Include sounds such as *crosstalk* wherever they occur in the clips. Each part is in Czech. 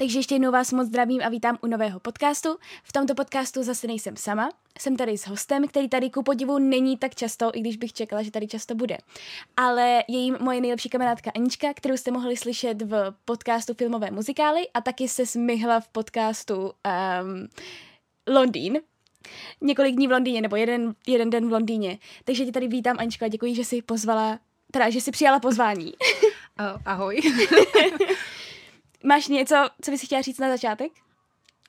Takže ještě jednou vás moc zdravím a vítám u nového podcastu. V tomto podcastu zase nejsem sama, jsem tady s hostem, který tady ku podivu není tak často, i když bych čekala, že tady často bude. Ale je jim moje nejlepší kamarádka Anička, kterou jste mohli slyšet v podcastu Filmové muzikály a taky se smyhla v podcastu um, Londýn, několik dní v Londýně, nebo jeden, jeden den v Londýně. Takže tě tady vítám, Anička, a děkuji, že jsi pozvala, teda, že jsi přijala pozvání. *laughs* Ahoj. *laughs* Máš něco, co bys chtěla říct na začátek?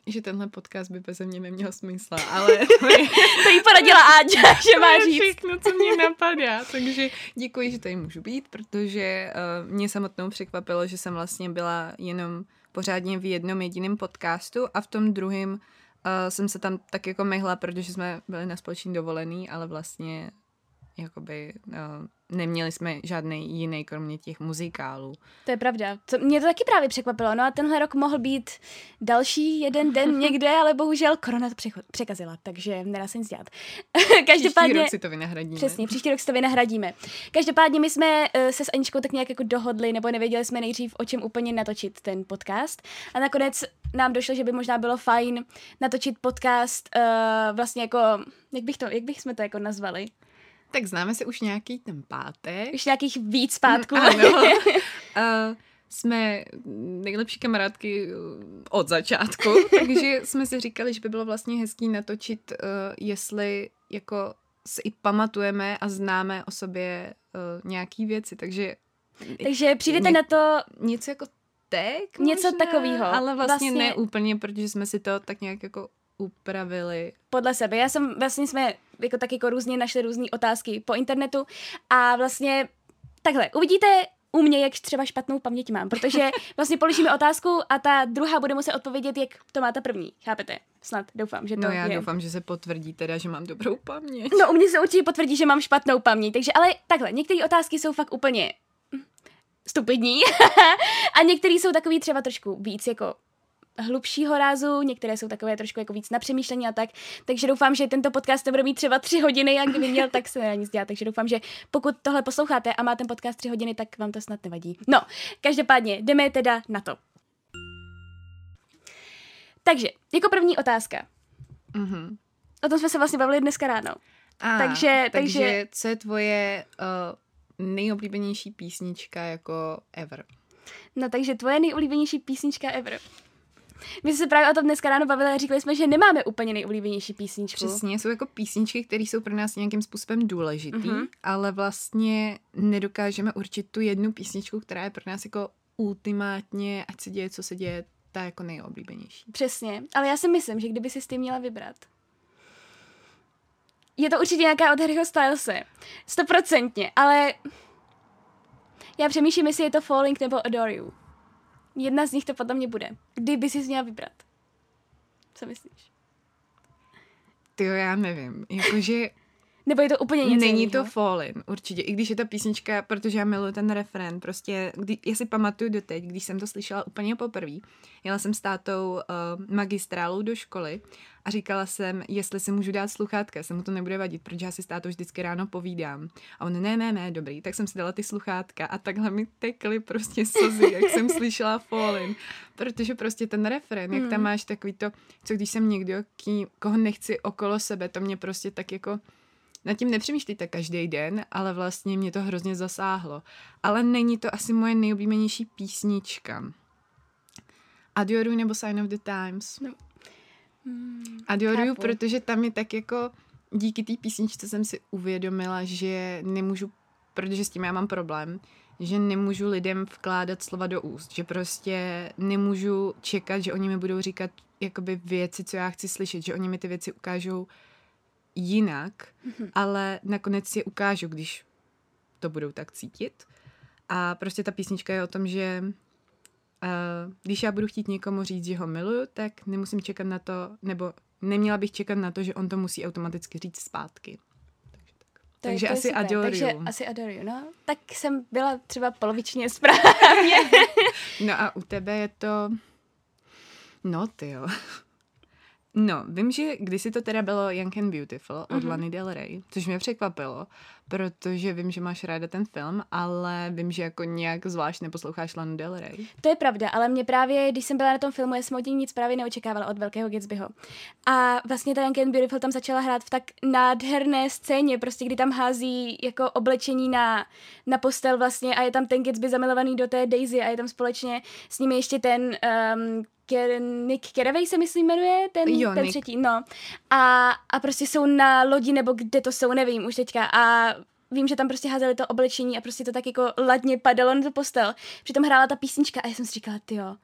Že tenhle podcast by bez mě neměl smysl, ale... *laughs* to jí poradila Áďa, *laughs* že má říct. všechno, co mě napadá, takže děkuji, že tady můžu být, protože uh, mě samotnou překvapilo, že jsem vlastně byla jenom pořádně v jednom jediném podcastu a v tom druhém uh, jsem se tam tak jako mehla, protože jsme byli na společný dovolený, ale vlastně jakoby uh, neměli jsme žádný jiný, kromě těch muzikálů. To je pravda. To, mě to taky právě překvapilo. No a tenhle rok mohl být další jeden den *laughs* někde, ale bohužel korona to překazila, takže nedá se nic dělat. *laughs* Každopádně... Příští rok si to vynahradíme. Přesně, příští rok si to vynahradíme. Každopádně my jsme uh, se s Aničkou tak nějak jako dohodli, nebo nevěděli jsme nejdřív, o čem úplně natočit ten podcast. A nakonec nám došlo, že by možná bylo fajn natočit podcast uh, vlastně jako, jak bych to, jak bych jsme to jako nazvali? Tak známe se už nějaký ten pátek. Už nějakých víc pátků. Ano. *laughs* uh, jsme nejlepší kamarádky eh, od začátku, *laughs* takže jsme si říkali, že by bylo vlastně hezký natočit, uh, jestli jako si i pamatujeme a známe o sobě uh, nějaký věci, takže... Takže přijdete ně, na to... Něco jako tek Něco takového. Ale vlastně, vlastně ne úplně, protože jsme si to tak nějak jako upravili. Podle sebe. Já jsem, vlastně jsme jako tak jako různě našli různé otázky po internetu a vlastně takhle, uvidíte u mě, jak třeba špatnou paměť mám, protože *laughs* vlastně položíme otázku a ta druhá bude muset odpovědět, jak to má ta první. Chápete? Snad, doufám, že to No já je. doufám, že se potvrdí teda, že mám dobrou paměť. No u mě se určitě potvrdí, že mám špatnou paměť, takže ale takhle, některé otázky jsou fakt úplně stupidní *laughs* a některé jsou takový třeba trošku víc jako hlubšího rázu, některé jsou takové trošku jako víc na přemýšlení a tak. Takže doufám, že tento podcast nebude mít třeba tři hodiny a kdyby měl, tak se nedá nic dělat. Takže doufám, že pokud tohle posloucháte a má ten podcast tři hodiny, tak vám to snad nevadí. No, každopádně jdeme teda na to. Takže, jako první otázka. Mm-hmm. O tom jsme se vlastně bavili dneska ráno. A, takže, takže, takže, co je tvoje uh, nejoblíbenější písnička jako ever? No takže tvoje nejoblíbenější písnička ever. My jsme se právě o tom dneska ráno bavili a říkali jsme, že nemáme úplně nejoblíbenější písničku. Přesně, jsou jako písničky, které jsou pro nás nějakým způsobem důležitý, mm-hmm. ale vlastně nedokážeme určit tu jednu písničku, která je pro nás jako ultimátně, ať se děje, co se děje, ta jako nejoblíbenější. Přesně, ale já si myslím, že kdyby si s tím měla vybrat, je to určitě nějaká od Harryho Stylese. Stoprocentně, ale já přemýšlím, jestli je to Falling nebo Adore You. Jedna z nich to podle mě bude. Kdyby si měla vybrat. Co myslíš? Ty já nevím. Jakože... Nebo je to úplně něco Není jiného? to Fallin, určitě. I když je ta písnička, protože já miluji ten refren, prostě, kdy, já si pamatuju doteď, když jsem to slyšela úplně poprvé. Jela jsem s tátou uh, magistrálu do školy a říkala jsem, jestli si můžu dát sluchátka, se mu to nebude vadit, protože já si s tátou vždycky ráno povídám. A on, ne, ne, ne, dobrý, tak jsem si dala ty sluchátka a takhle mi tekly prostě slzy, jak jsem *laughs* slyšela Fallin. Protože prostě ten refren, jak tam hmm. máš takový to, co když jsem někdo, koho nechci okolo sebe, to mě prostě tak jako nad tím nepřemýšlíte každý den, ale vlastně mě to hrozně zasáhlo. Ale není to asi moje nejoblíbenější písnička. Adioru nebo Sign of the Times? No. Hmm, Adioru, protože tam je tak jako díky té písničce jsem si uvědomila, že nemůžu, protože s tím já mám problém, že nemůžu lidem vkládat slova do úst, že prostě nemůžu čekat, že oni mi budou říkat jakoby věci, co já chci slyšet, že oni mi ty věci ukážou jinak, mm-hmm. ale nakonec si je ukážu, když to budou tak cítit. A prostě ta písnička je o tom, že uh, když já budu chtít někomu říct, že ho miluju, tak nemusím čekat na to, nebo neměla bych čekat na to, že on to musí automaticky říct zpátky. Takže tak. To takže to asi. Adore Takže asi Adore You, no. Tak jsem byla třeba polovičně správně. *laughs* No a u tebe je to... No ty jo. No, vím, že kdysi to teda bylo Young and Beautiful od Mhm. mm-hmm. Lany Del Rey, což mě překvapilo, protože vím, že máš ráda ten film, ale vím, že jako nějak zvlášť neposloucháš Lanu Del Rey. To je pravda, ale mě právě, když jsem byla na tom filmu, já jsem od ní nic právě neočekávala od Velkého Gatsbyho. A vlastně ta Young and Beautiful tam začala hrát v tak nádherné scéně, prostě kdy tam hází jako oblečení na, na postel vlastně a je tam ten Gatsby zamilovaný do té Daisy a je tam společně s nimi ještě ten um, Ker- Nick Carraway se myslím jmenuje, ten, Jo, ten Nick. třetí, no. A, a prostě jsou na lodi nebo kde to jsou, nevím už teďka. A vím, že tam prostě házeli to oblečení a prostě to tak jako ladně padalo na tu postel. Přitom hrála ta písnička a já jsem si říkala, ty jo,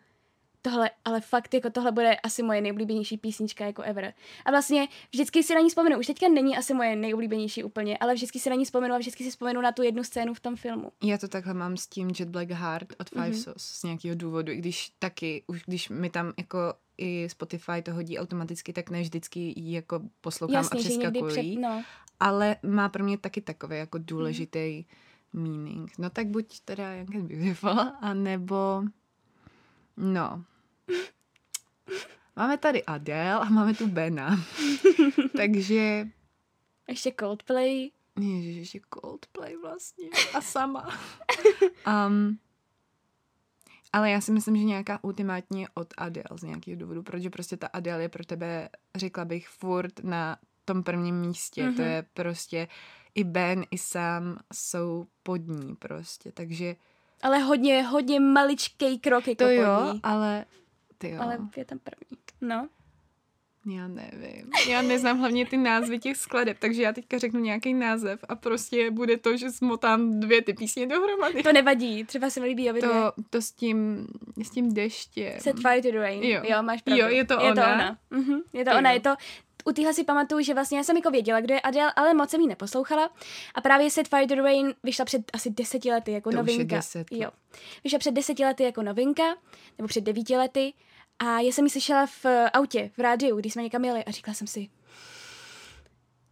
tohle, ale fakt jako tohle bude asi moje nejoblíbenější písnička jako ever. A vlastně vždycky si na ní vzpomenu. Už teďka není asi moje nejoblíbenější úplně, ale vždycky si na ní vzpomenu a vždycky si vzpomenu na tu jednu scénu v tom filmu. Já to takhle mám s tím Jet Black Heart od Five Mhm. mm-hmm. Sauce z nějakého důvodu, i když taky, už když mi tam jako i Spotify to hodí automaticky, tak ne vždycky ji jako poslouchám Jasně, a přeskakuji. před, no. ale má pro mě taky takový jako důležitý meaning. No tak buď teda Young and Beautiful, anebo no. Máme tady Adele a máme tu Bena. *laughs* Takže Ještě Coldplay. Ježiš, ještě Coldplay vlastně. A sama. *laughs* um, ale já si myslím, že nějaká ultimátní od Adele z nějakého důvodu, protože prostě ta Adele je pro tebe, řekla bych, furt na tom prvním místě. Mm-hmm. To Mhm. je prostě i Ben, i Sam jsou pod ní prostě, takže Ale hodně, hodně maličkej krok jako to jo, ní. ale ty jo, Ale je tam první. No. já nevím. Já neznám hlavně ty názvy těch skladeb, takže já teďka řeknu nějaký název a prostě bude to, že smotám dvě ty písně dohromady. To nevadí, třeba se mi líbí obě. To, to s tím, s tím deštěm. Set fire to the rain. Jo. jo máš pravdu. Jo, je to Je to ona? ona. Mhm, je to Ty ona, jo. je to... U téhle si pamatuju, že vlastně já jsem jako věděla, kdo je Adele, ale moc jsem ji neposlouchala. A právě Set Fire to the Rain vyšla před asi deseti lety jako To už je novinka. 10 let. Jo. Vyšla před deseti lety jako novinka, nebo před devíti lety. A já jsem ji slyšela v eh, autě, v rádiu, když jsme někam jeli a říkala jsem si,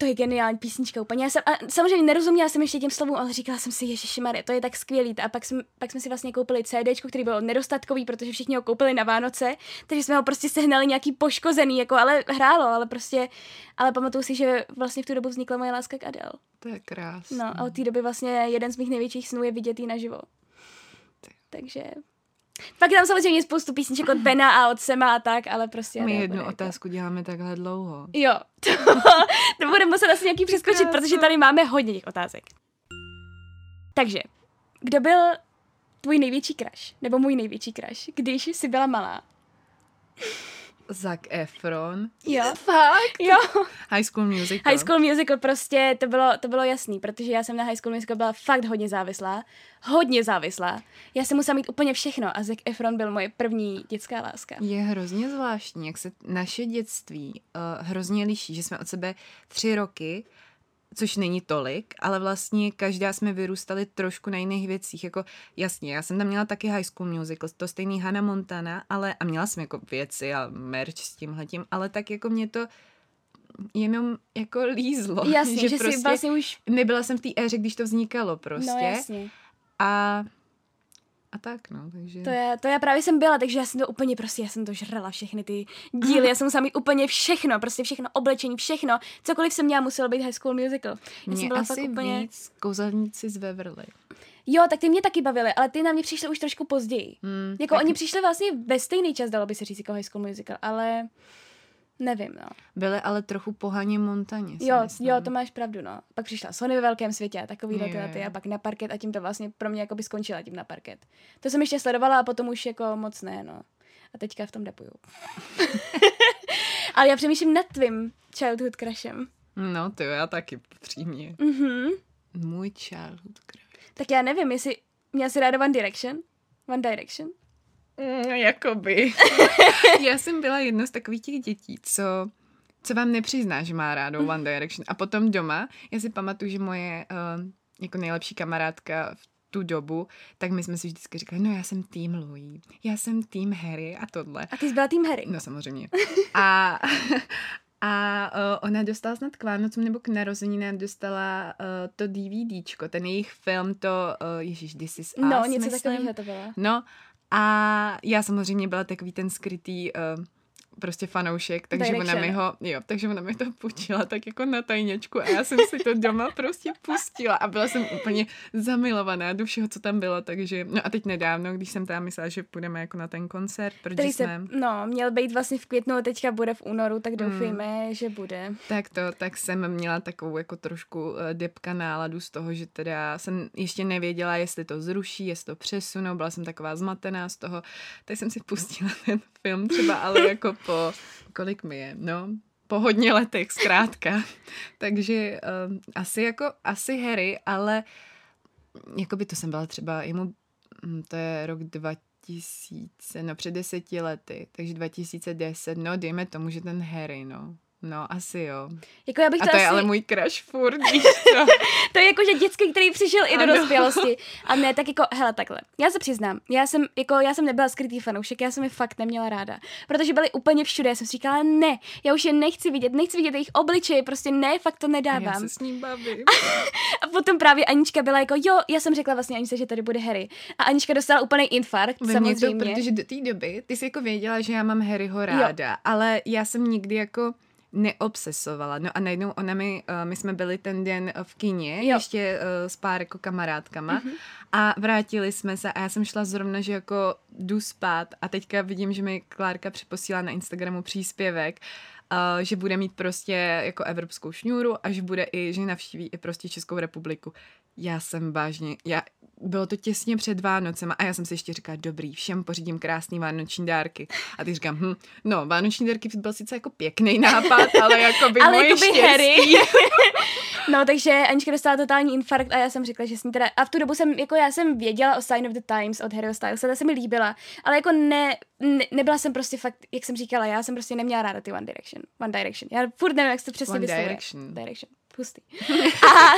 to je geniální písnička úplně. Já jsem, a samozřejmě nerozuměla jsem ještě těm slovům, ale říkala jsem si, Ježiši Marie, to je tak skvělý. A pak, jsme, pak jsme si vlastně koupili CD, který byl nedostatkový, protože všichni ho koupili na Vánoce, takže jsme ho prostě sehnali nějaký poškozený, jako, ale hrálo, ale prostě, ale pamatuju si, že vlastně v tu dobu vznikla moje láska k Adele. To je krásné. No a od té doby vlastně jeden z mých největších snů je vidět jí naživo. Takže... Pak je tam samozřejmě spoustu písniček od Bena a od Sema a tak, ale prostě... My jednu bude jako- otázku děláme takhle dlouho. Jo, to, *laughs* to budeme muset asi nějaký přeskočit, protože tady máme hodně těch otázek. Takže, kdo byl tvůj největší crush? Nebo můj největší crush, když jsi byla malá? Zac Efron. Jo. Fakt? Jo. High School Musical. High School Musical prostě, to bylo, to bylo jasný, protože já jsem na High School Musical byla fakt hodně závislá. Hodně závislá. Já jsem musela mít úplně všechno a Zac Efron byl moje první dětská láska. Je hrozně zvláštní, jak se naše dětství uh, hrozně liší, že jsme od sebe tři roky, což není tolik, ale vlastně každá jsme vyrůstali trošku na jiných věcích. Jako jasně, já jsem tam měla taky High School Musical, to stejný Hannah Montana, ale a měla jsem jako věci a merch s tímhletím, ale tak jako mě to jenom jako lízlo. Jasně, *laughs* že, že prostě si vlastně už... Nebyla jsem v té éře, když to vznikalo prostě. No jasně. A, a tak, no, takže... To já, to já právě jsem byla, takže já jsem to úplně prostě, já jsem to žrala všechny ty díly, já jsem musela mít úplně všechno, prostě všechno, oblečení, všechno, cokoliv jsem měla, muselo být High School Musical. Já jsem Mě byla asi fakt úplně... víc kouzelníci z Beverly. Jo, tak ty mě taky bavily, ale ty na mě přišly už trošku později. Hmm, Jako tak oni přišli vlastně ve stejný čas, dalo by se říct, jako High School Musical, ale nevím, no. Byly ale trochu pohaně Montaně. Jo, myslím. jo, to máš pravdu, no. Pak přišla Sony ve velkém světě a takový Jo, tyhle ty jo. a pak na parket a tím to vlastně pro mě jako by skončila tím na parket. To jsem ještě sledovala a potom už jako moc ne, no. A teďka v tom depuju. *laughs* Ale já přemýšlím nad tvým childhood crushem. No, jo, já taky přímě. Mhm. Můj childhood crush. Tak já nevím, jestli měla si ráda One Direction? One Direction? Mm, jakoby. já jsem byla jedno z takových těch dětí, co co vám nepřizná, že má rádo One Direction. A potom doma, já si pamatuju, že moje uh, jako nejlepší kamarádka v tu dobu, tak my jsme si vždycky říkali, no já jsem tým Louis, já jsem tým Harry a tohle. A ty jsi byla tým Harry. No samozřejmě. A, A uh, ona dostala snad k Vánocům nebo k narozeninám dostala uh, to DVDčko, ten jejich film, to, uh, ježíš, This is Us, No, něco takového to bylo. No a já samozřejmě byla takový ten skrytý uh, prostě fanoušek, takže Direction. ona mi ho, jo, takže ona mi to půjčila tak jako na tajněčku a já jsem si to doma prostě pustila a byla jsem úplně zamilovaná do všeho, co tam bylo, takže, no a teď nedávno, když jsem tam myslela, že půjdeme jako na ten koncert, protože Který se, jsme, no, měl být vlastně v květnu, teďka bude v únoru, tak Hmm. doufejme, že bude. tak to, tak jsem měla takovou jako trošku uh, depka náladu z toho, že teda jsem ještě nevěděla, jestli to zruší, jestli to přesunou, byla jsem taková zmatená z toho, tak jsem si pustila *laughs* ten film třeba, ale jako po, kolik mi je, no, po hodně letech zkrátka. *laughs* Takže um, asi jako, asi Harry, ale jako by to jsem byla třeba, jemu, hm, to je rok 2000, no před deseti lety, takže 2010, no dejme tomu, že ten Harry, no. No, asi jo. Jako já bych A to, to asi, je ale můj crush furt, *laughs* co? to je jako, že dětský, který přišel i do Ano. dospělosti. *laughs* A ne, tak jako, hele, takhle. Já se přiznám, já jsem, jako, já jsem nebyla skrytý fanoušek, já jsem je fakt neměla ráda. Protože byli úplně všude, já jsem si říkala, ne, já už je nechci vidět, nechci vidět jejich obličeje, prostě ne, fakt to A já nedávám. se s ním bavím. *laughs* A potom právě Anička byla jako, jo, já jsem řekla vlastně Aničce, že tady bude Harry. A Anička dostala úplný infarkt, Ve mně to, samozřejmě. protože do té doby, ty jsi jako věděla, že já mám Harryho ráda, jo. ale já jsem nikdy jako neobsesovala. No a najednou ona mi, uh, my jsme byli ten den v kině, Jo. ještě uh, s pár jako kamarádkama mm-hmm. a vrátili jsme se a já jsem šla zrovna, že jako jdu spát a teďka vidím, že mi Klárka připosílá na Instagramu příspěvek, uh, že bude mít prostě jako evropskou šňůru a že bude i, že navštíví i prostě Českou republiku. Já jsem vážně, já, bylo to těsně před Vánocem a já jsem si ještě říkala, dobrý, všem pořídím krásný vánoční dárky. A ty říkám, hm, no, vánoční dárky byl sice jako pěkný nápad, *laughs* ale jako by Ale moje jakoby štěstí. Harry. *laughs* No, takže Anička dostala totální infarkt a já jsem řekla, že s ní teda, a v tu dobu jsem, jako já jsem věděla o Sign of the Times od Harryho Stylesa, ta se mi líbila, ale jako ne, ne, nebyla jsem prostě fakt, jak jsem říkala, já jsem prostě neměla ráda ty One Direction. One Direction. Já furt nevím, jak se to přesně One vyslovuje. Direction. Direction. Pustý. A,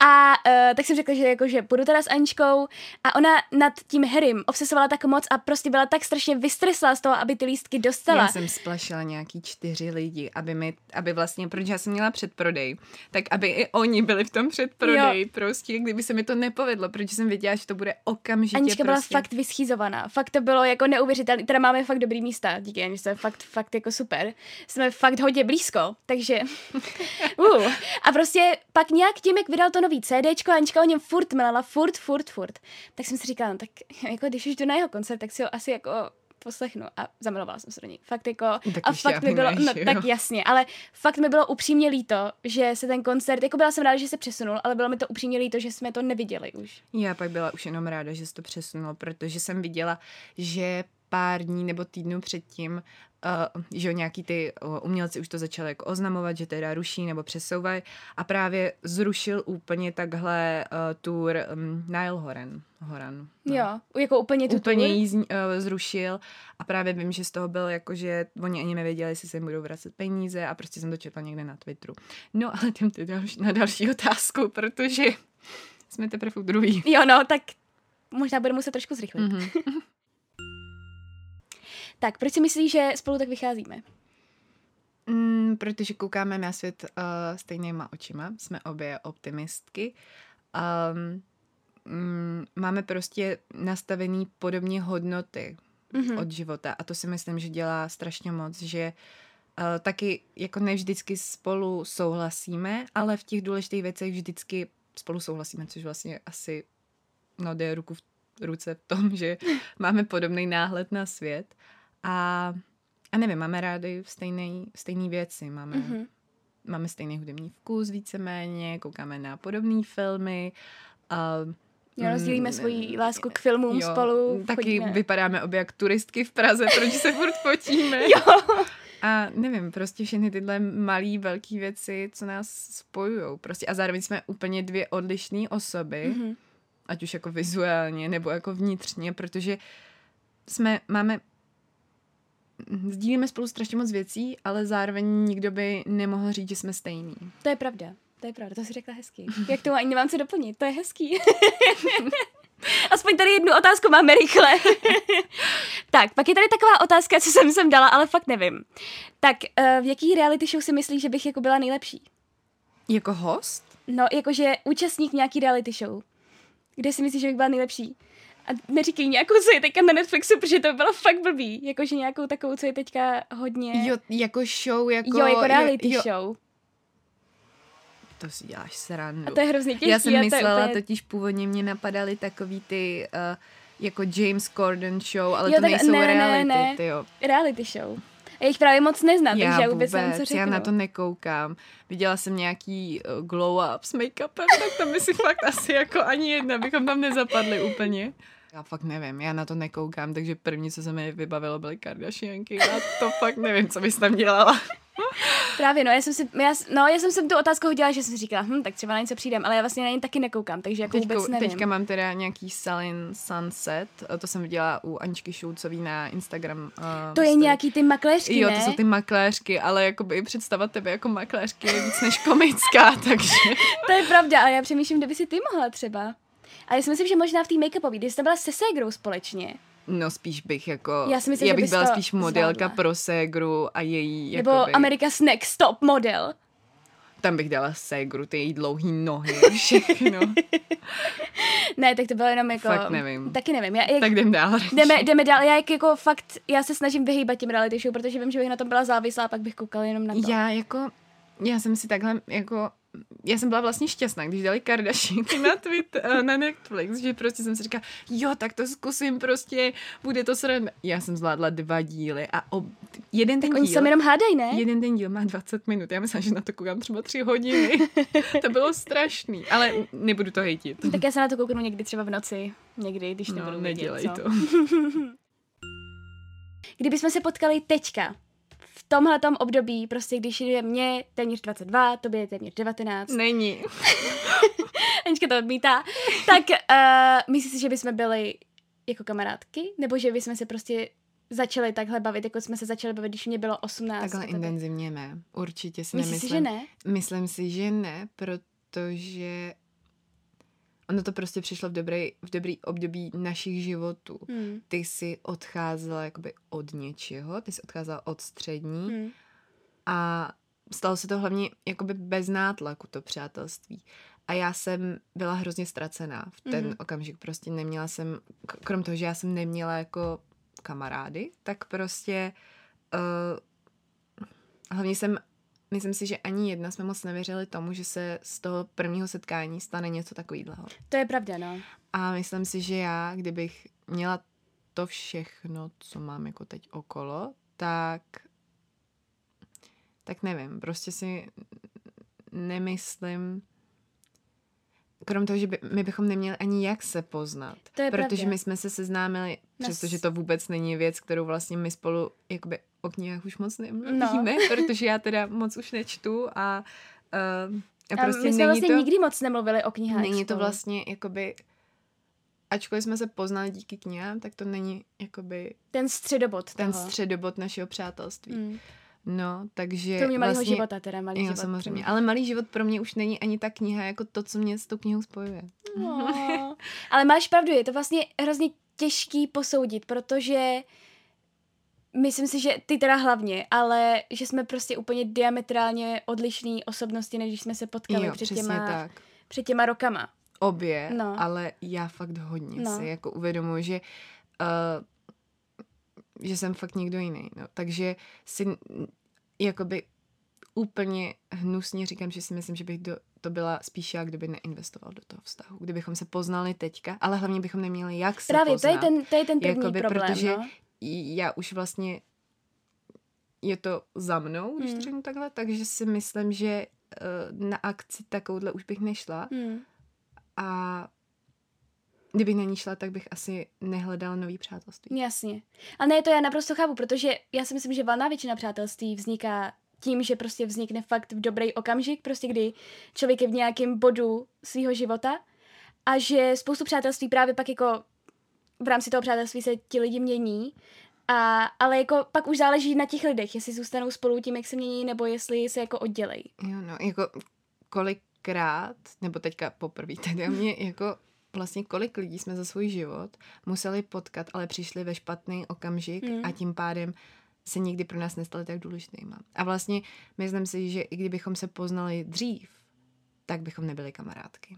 *laughs* a uh, tak jsem řekla, že, jako, že půjdu teda s Aničkou a ona nad tím Harrym obsesovala tak moc a prostě byla tak strašně vystresla z toho, aby ty lístky dostala. Já jsem splašila nějaký čtyři lidi, aby mi, aby vlastně, protože já jsem měla předprodej, tak aby i oni byli v tom předprodeji, jo. prostě, kdyby se mi to nepovedlo, protože jsem věděla, že to bude okamžitě Anička byla prostě. fakt vyschýzovaná. Fakt to bylo jako neuvěřitelné. Teda máme fakt dobrý místa, díky Aničce, fakt, fakt jako super. Jsme fakt hodně blízko, takže... *laughs* uh. A prostě pak nějak tím, jak vydal to nový CDčko, Anička o něm furt mlela, furt, furt, furt. Tak jsem si říkala, no tak jako když už jdu na jeho koncert, tak si ho asi jako poslechnu a zamilovala jsem se do něj. Fakt jako, Tak a fakt mi bylo, no jo. tak jasně, ale fakt mi bylo upřímně líto, že se ten koncert, jako byla jsem ráda, že se přesunul, ale bylo mi to upřímně líto, že jsme to neviděli už. Já pak byla už jenom ráda, že se to přesunulo, protože jsem viděla, že pár dní nebo týdnů předtím, uh, že nějaký ty uh, umělci už to začali jako oznamovat, že teda ruší nebo přesouvají a právě zrušil úplně takhle uh, tour um, Nile Horan. Horan no. Jo, jako úplně tu Úplně tour. jí zni- uh, zrušil a právě vím, že z toho byl jako, že oni ani nevěděli, jestli se jim budou vracet peníze a prostě jsem to četla někde na Twitteru. No ale jdem teď další, na další otázku, protože jsme teprve u druhý. Jo, no, tak možná bude muset trošku zrychlit. Mm-hmm. Tak, proč si myslíš, že spolu tak vycházíme? Mm, protože koukáme na svět uh, stejnýma očima, jsme obě optimistky. Um, mm, máme prostě nastavený podobně hodnoty Mhm. od života a to si myslím, že dělá strašně moc, že uh, taky jako ne vždycky spolu souhlasíme, ale v těch důležitých věcech vždycky spolu souhlasíme, což vlastně asi no, jde ruku v ruce v tom, že *laughs* máme podobný náhled na svět a, a nevím, máme rádi stejný, stejný věci, máme, mm-hmm. Mhm. máme stejný hudební vkus víceméně, koukáme na podobné filmy, uh, Jo, rozdílíme svoji lásku k filmům jo, spolu. Taky chodíme. vypadáme obě jak turistky v Praze, proč se furt fotíme. *laughs* Jo. A nevím, prostě všechny tyhle malé, velké věci, co nás spojují. Prostě a zároveň jsme úplně dvě odlišné osoby, mm-hmm. Mhm. ať už jako vizuálně nebo jako vnitřně, protože jsme, máme sdílíme spolu strašně moc věcí, ale zároveň nikdo by nemohl říct, že jsme stejný. To je pravda. To je pravda, to si řekla hezky. Jak to ani nemám co doplnit, to je hezký. *laughs* Aspoň tady jednu otázku máme rychle. *laughs* tak, pak je tady taková otázka, co jsem sem dala, ale fakt nevím. Tak, uh, v jaký reality show si myslíš, že bych jako byla nejlepší? Jako host? No, jakože účastník nějaký reality show. Kde si myslíš, že bych byla nejlepší? A neříkej nějakou, co je teďka na Netflixu, protože to by bylo fakt blbý. Jakože nějakou takovou, co je teďka hodně... Jo, jako show, jako... Jo, jako reality jo, jo. show. To si děláš srandu. A to je hrozně těžký. Já jsem myslela, úplně... totiž původně mě napadaly takový ty... Uh, jako James Corden show, ale jo, to tak, nejsou ne, reality, ne, ne. tyjo. Reality show. Já jich právě moc neznám, já takže vůbec, nevím, co. Já na to nekoukám. Viděla jsem nějaký uh, glow up s make-upem, tak to by si fakt asi jako ani jedna bychom tam nezapadli úplně. Já fakt nevím, já na to nekoukám, takže první, co se mi vybavilo, byly Kardashianky a to fakt nevím, co bys tam dělala. *laughs* Právě, no, já jsem si, já, no, já jsem si tu otázku hodila, že jsem si říkala, hm, tak třeba na něco přijdem, ale já vlastně na ně taky nekoukám, takže jako teďka, vůbec nevím. Teďka mám teda nějaký Salin Sunset, to jsem viděla u Aničky Šulcový na Instagram. Uh, to je story. nějaký ty makléřky, Jo, ne? to jsou ty makléřky, ale jakoby představa tebe jako makléřky je víc než komická, *laughs* takže... to je pravda, ale já přemýšlím, kde by si ty mohla třeba. A já si myslím, že možná v té make-upové, když jste byla se ségrou společně. No spíš bych jako, já, si myslím, já bych byla spíš modelka zvládla. pro ségru a její Nebo jakoby, America's Next Top Model. Tam bych dala ségru, ty její dlouhý nohy, všechno. *laughs* ne, tak to bylo jenom jako... Fakt nevím. Taky nevím. Já, jak, tak jdem dál. Jdeme, jdeme dál. Já jak jako fakt, já se snažím vyhýbat těm reality show, protože vím, že bych na tom byla závislá a pak bych koukala jenom na to. Já jako, já jsem si takhle jako já jsem byla vlastně šťastná, když dali Kardashianky na tweet, eh, na Netflix, že prostě jsem si říkala, jo, tak to zkusím prostě, bude to sranda. Já jsem zvládla dva díly a ob, jeden tak ten oni díl... se jenom hádají, ne? Jeden ten díl má 20 minut, já myslím, že na to koukám třeba tři hodiny. *laughs* to bylo strašný, ale nebudu to hejtit. Tak já se na to kouknu někdy třeba v noci, někdy, když nebudu no, nedělej vědět, to. *laughs* *laughs* Kdybychom se potkali teďka, v tomhle období, prostě když je mě téměř 22, tobě je téměř 19. Není. *laughs* Anička to odmítá. Tak uh, myslíš si, že bychom byli jako kamarádky? Nebo že bychom se prostě začali takhle bavit, jako jsme se začali bavit, když mě bylo 18? Takhle intenzivně ne. Určitě si Myslíš nemyslím. si, že ne? Myslím si, že ne, protože ono to prostě přišlo v dobrý, v dobrý období našich životů. Hmm. Ty jsi odcházela jakoby od něčeho, ty jsi odcházela od střední Hmm. a stalo se to hlavně jakoby bez nátlaku to přátelství. A já jsem byla hrozně ztracená v ten Mhm. okamžik. Prostě neměla jsem, krom toho, že já jsem neměla jako kamarády, tak prostě uh, hlavně jsem, myslím si, že ani jedna jsme moc nevěřili tomu, že se z toho prvního setkání stane něco takového. To je pravda, no. A myslím si, že já, kdybych měla to všechno, co mám jako teď okolo, tak tak nevím, prostě si nemyslím, krom toho, že by, my bychom neměli ani jak se poznat. To je protože pravda. my jsme se seznámili, přestože to vůbec není věc, kterou vlastně my spolu jakoby o knihách už moc nemluvíme, No. protože já teda moc už nečtu a, uh, a A prostě my jsme není vlastně to... nikdy moc nemluvili o knihách Není to vlastně jakoby, ačkoliv jsme se poznali díky knihám, tak to není jakoby Ten středobod ten toho. středobod našeho přátelství. Mm. No, takže Kromě malého vlastně, života teda, malý Jo, život. samozřejmě. Ale malý život pro mě už není ani ta kniha, jako to, co mě s tou knihou spojuje. No. *laughs* Ale máš pravdu, je to vlastně hrozně těžký posoudit, protože myslím si, že ty teda hlavně, ale že jsme prostě úplně diametrálně odlišné osobnosti, než když jsme se potkali jo, před, těma, tak. před těma rokama. Obě, No. ale já fakt hodně No. si jako uvědomuji, že uh, že jsem fakt někdo jiný. No. Takže si jakoby úplně hnusně říkám, že si myslím, že bych do, to byla spíš já, kdyby neinvestoval do toho vztahu. Kdybychom se poznali teďka, ale hlavně bychom neměli jak se Právě, poznat. to je ten, to je ten první Jakoby, problém, protože no. Já už vlastně je to za mnou, když Hmm. to řeknu takhle, takže si myslím, že uh, na akci takovouhle už bych nešla Hmm. a kdybych na ní šla, tak bych asi nehledala nový přátelství. Jasně. A ne, to já naprosto chápu, protože já si myslím, že valná většina přátelství vzniká tím, že prostě vznikne fakt v dobrý okamžik, prostě kdy člověk je v nějakém bodu svého života a že spoustu přátelství právě pak jako v rámci toho přátelství se ti lidi mění, a, ale jako pak už záleží na těch lidech, jestli zůstanou spolu tím, jak se mění, nebo jestli se jako oddělejí. Jo, no, jako kolikrát, nebo teďka poprvé, *laughs* teda mě jako vlastně kolik lidí jsme za svůj život museli potkat, ale přišli ve špatný okamžik Mm. a tím pádem se nikdy pro nás nestali tak důležitýma. A vlastně myslím si, že i kdybychom se poznali dřív, tak bychom nebyli kamarádky.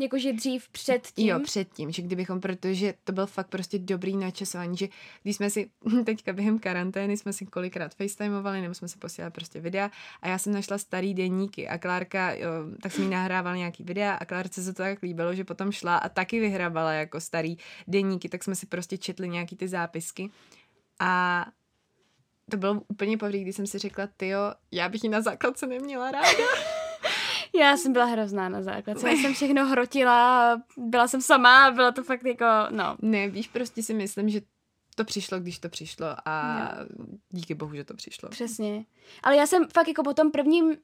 Jakože dřív před tím. Jo, předtím, že kdybychom, protože to byl fakt prostě dobrý načasování, že když jsme si *laughs* teďka během karantény jsme si kolikrát facetimovali, nebo jsme si posílali prostě videa a já jsem našla starý deníky a Klárka, jo, tak jsem jí nahrávala nějaký videa a Klárce se to tak líbilo, že potom šla a taky vyhrávala jako starý deníky, tak jsme si prostě četli nějaký ty zápisky a to bylo úplně poprvé, když jsem si řekla, tyjo, já bych ji na základce neměla ráda. *laughs* Já jsem byla hrozná na základce. Já jsem všechno hrotila, byla jsem sama, byla to fakt jako, no. Ne, víš, prostě si myslím, že to přišlo, když to přišlo a díky bohu, že to přišlo. Přesně. Ale já jsem fakt jako po tom prvním,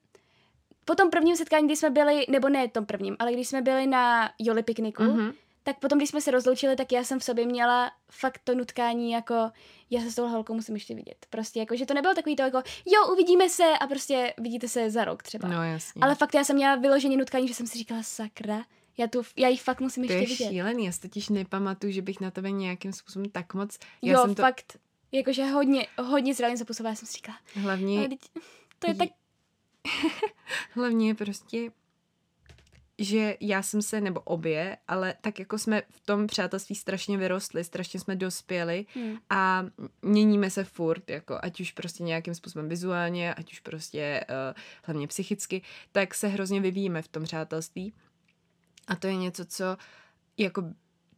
po tom prvním setkání, kdy jsme byli, nebo ne tom prvním, ale když jsme byli na Joli pikniku, Mhm. Tak potom, když jsme se rozloučili, tak já jsem v sobě měla fakt to nutkání jako, já se s tou holkou musím ještě vidět. Prostě jako, že to nebylo takový to jako, jo, uvidíme se a prostě vidíte se za rok třeba. No jasně. Ale fakt já jsem měla vyloženě nutkání, že jsem si říkala, sakra, já, tu, já jich fakt musím to ještě je vidět. šílený, já si totiž nepamatuju, že bych na tebe nějakým způsobem tak moc... Já jo, jsem to fakt, jakože hodně, hodně zralým způsobem, já jsem si říkala, hlavně, ale teď, to je tak, *laughs* hlavně prostě že já jsem se, nebo obě, ale tak jako jsme v tom přátelství strašně vyrostli, strašně jsme dospěli hm, a měníme se furt, jako ať už prostě nějakým způsobem vizuálně, ať už prostě uh, hlavně psychicky, tak se hrozně vyvíjíme v tom přátelství. A to je něco, co jako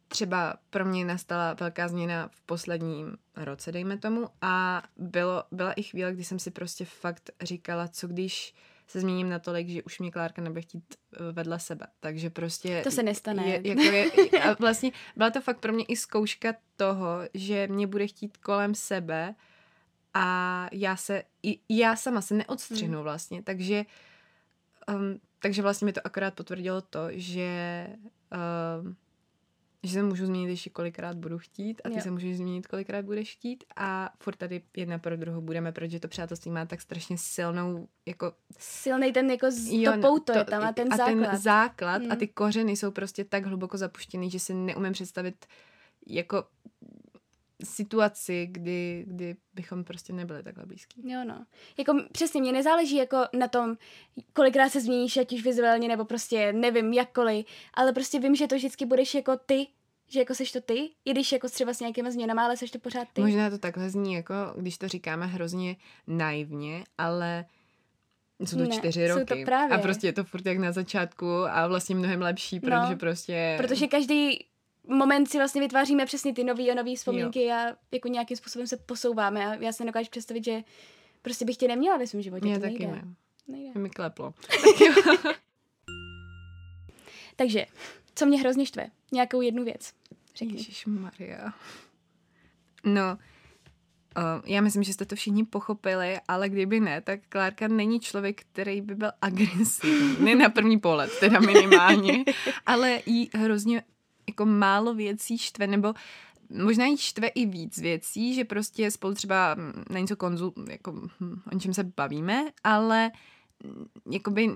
třeba pro mě nastala velká změna v posledním roce, dejme tomu, a bylo, byla i chvíle, kdy jsem si prostě fakt říkala, co když se změním natolik, že už mě Klárka nebude chtít eh, vedle sebe. Takže prostě... to se nestane. Je, jako je, a vlastně byla to fakt pro mě i zkouška toho, že mě bude chtít kolem sebe a já se, i, já sama se neodstřihnu Hmm. vlastně, takže um, takže vlastně mi to akorát potvrdilo to, že um, že se můžu změnit ještě kolikrát budu chtít a ty Jo. se můžeš změnit kolikrát budeš chtít a furt tady jedna pro druhou budeme, protože to přátelství má tak strašně silnou jako Silnej ten jako z, Jo, to no, pouto je tam a ten a základ. ten základ a Mm. ty kořeny jsou prostě tak hluboko zapuštěný, že si neumím představit jako situaci, kdy, kdy bychom prostě nebyli takhle blízký. Jo, no. Jako přesně, mě nezáleží jako na tom, kolikrát se změníš, ať už vizuálně, nebo prostě nevím, jakkoliv, ale prostě vím, že to vždycky budeš jako ty, že jako seš to ty, i když jako třeba s nějakýma změnama, ale seš to pořád ty. Možná to takhle zní, jako když to říkáme hrozně naivně, ale jsou to Ne, čtyři jsou roky. to právě. A prostě je to furt jak na začátku a vlastně mnohem lepší, No, protože prostě... Protože každý moment si vlastně vytváříme přesně ty nový a nový vzpomínky a jako nějakým způsobem se posouváme a já si nedokážu představit, že prostě bych tě neměla ve svém životě. Mě to taky nejde. ne. nejde. Mi kleplo. *laughs* *laughs* Takže, co mě hrozně štve? Nějakou jednu věc. Řekni. Maria. No, já myslím, že jste to všichni pochopili, ale kdyby ne, tak Klárka není člověk, který by byl agresivní. Ne na první pohled, teda minimálně, *laughs* ale jí hrozně jako málo věcí štve, nebo možná jí štve i víc věcí, že prostě spolu třeba mm, na něco konzul, jako hm, o čem se bavíme, ale mm, jakoby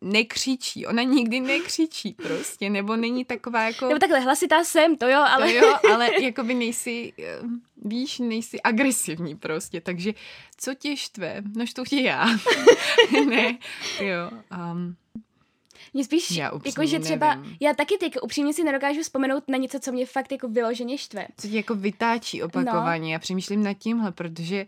nekřičí. Ona nikdy nekřičí prostě, nebo není taková jako... Nebo takhle, hlasitá jsem, to jo, ale... To jo, ale jakoby nejsi, eh, víš, nejsi agresivní prostě, takže co tě štve? No štou tě já. *laughs* ne, jo. Um, Mě spíš, Já jako že třeba, nevím. já taky teď upřímně si nedokážu vzpomenout na něco, co mě fakt jako vyloženě štve. co tě jako vytáčí opakovaně. Já přemýšlím nad tímhle, protože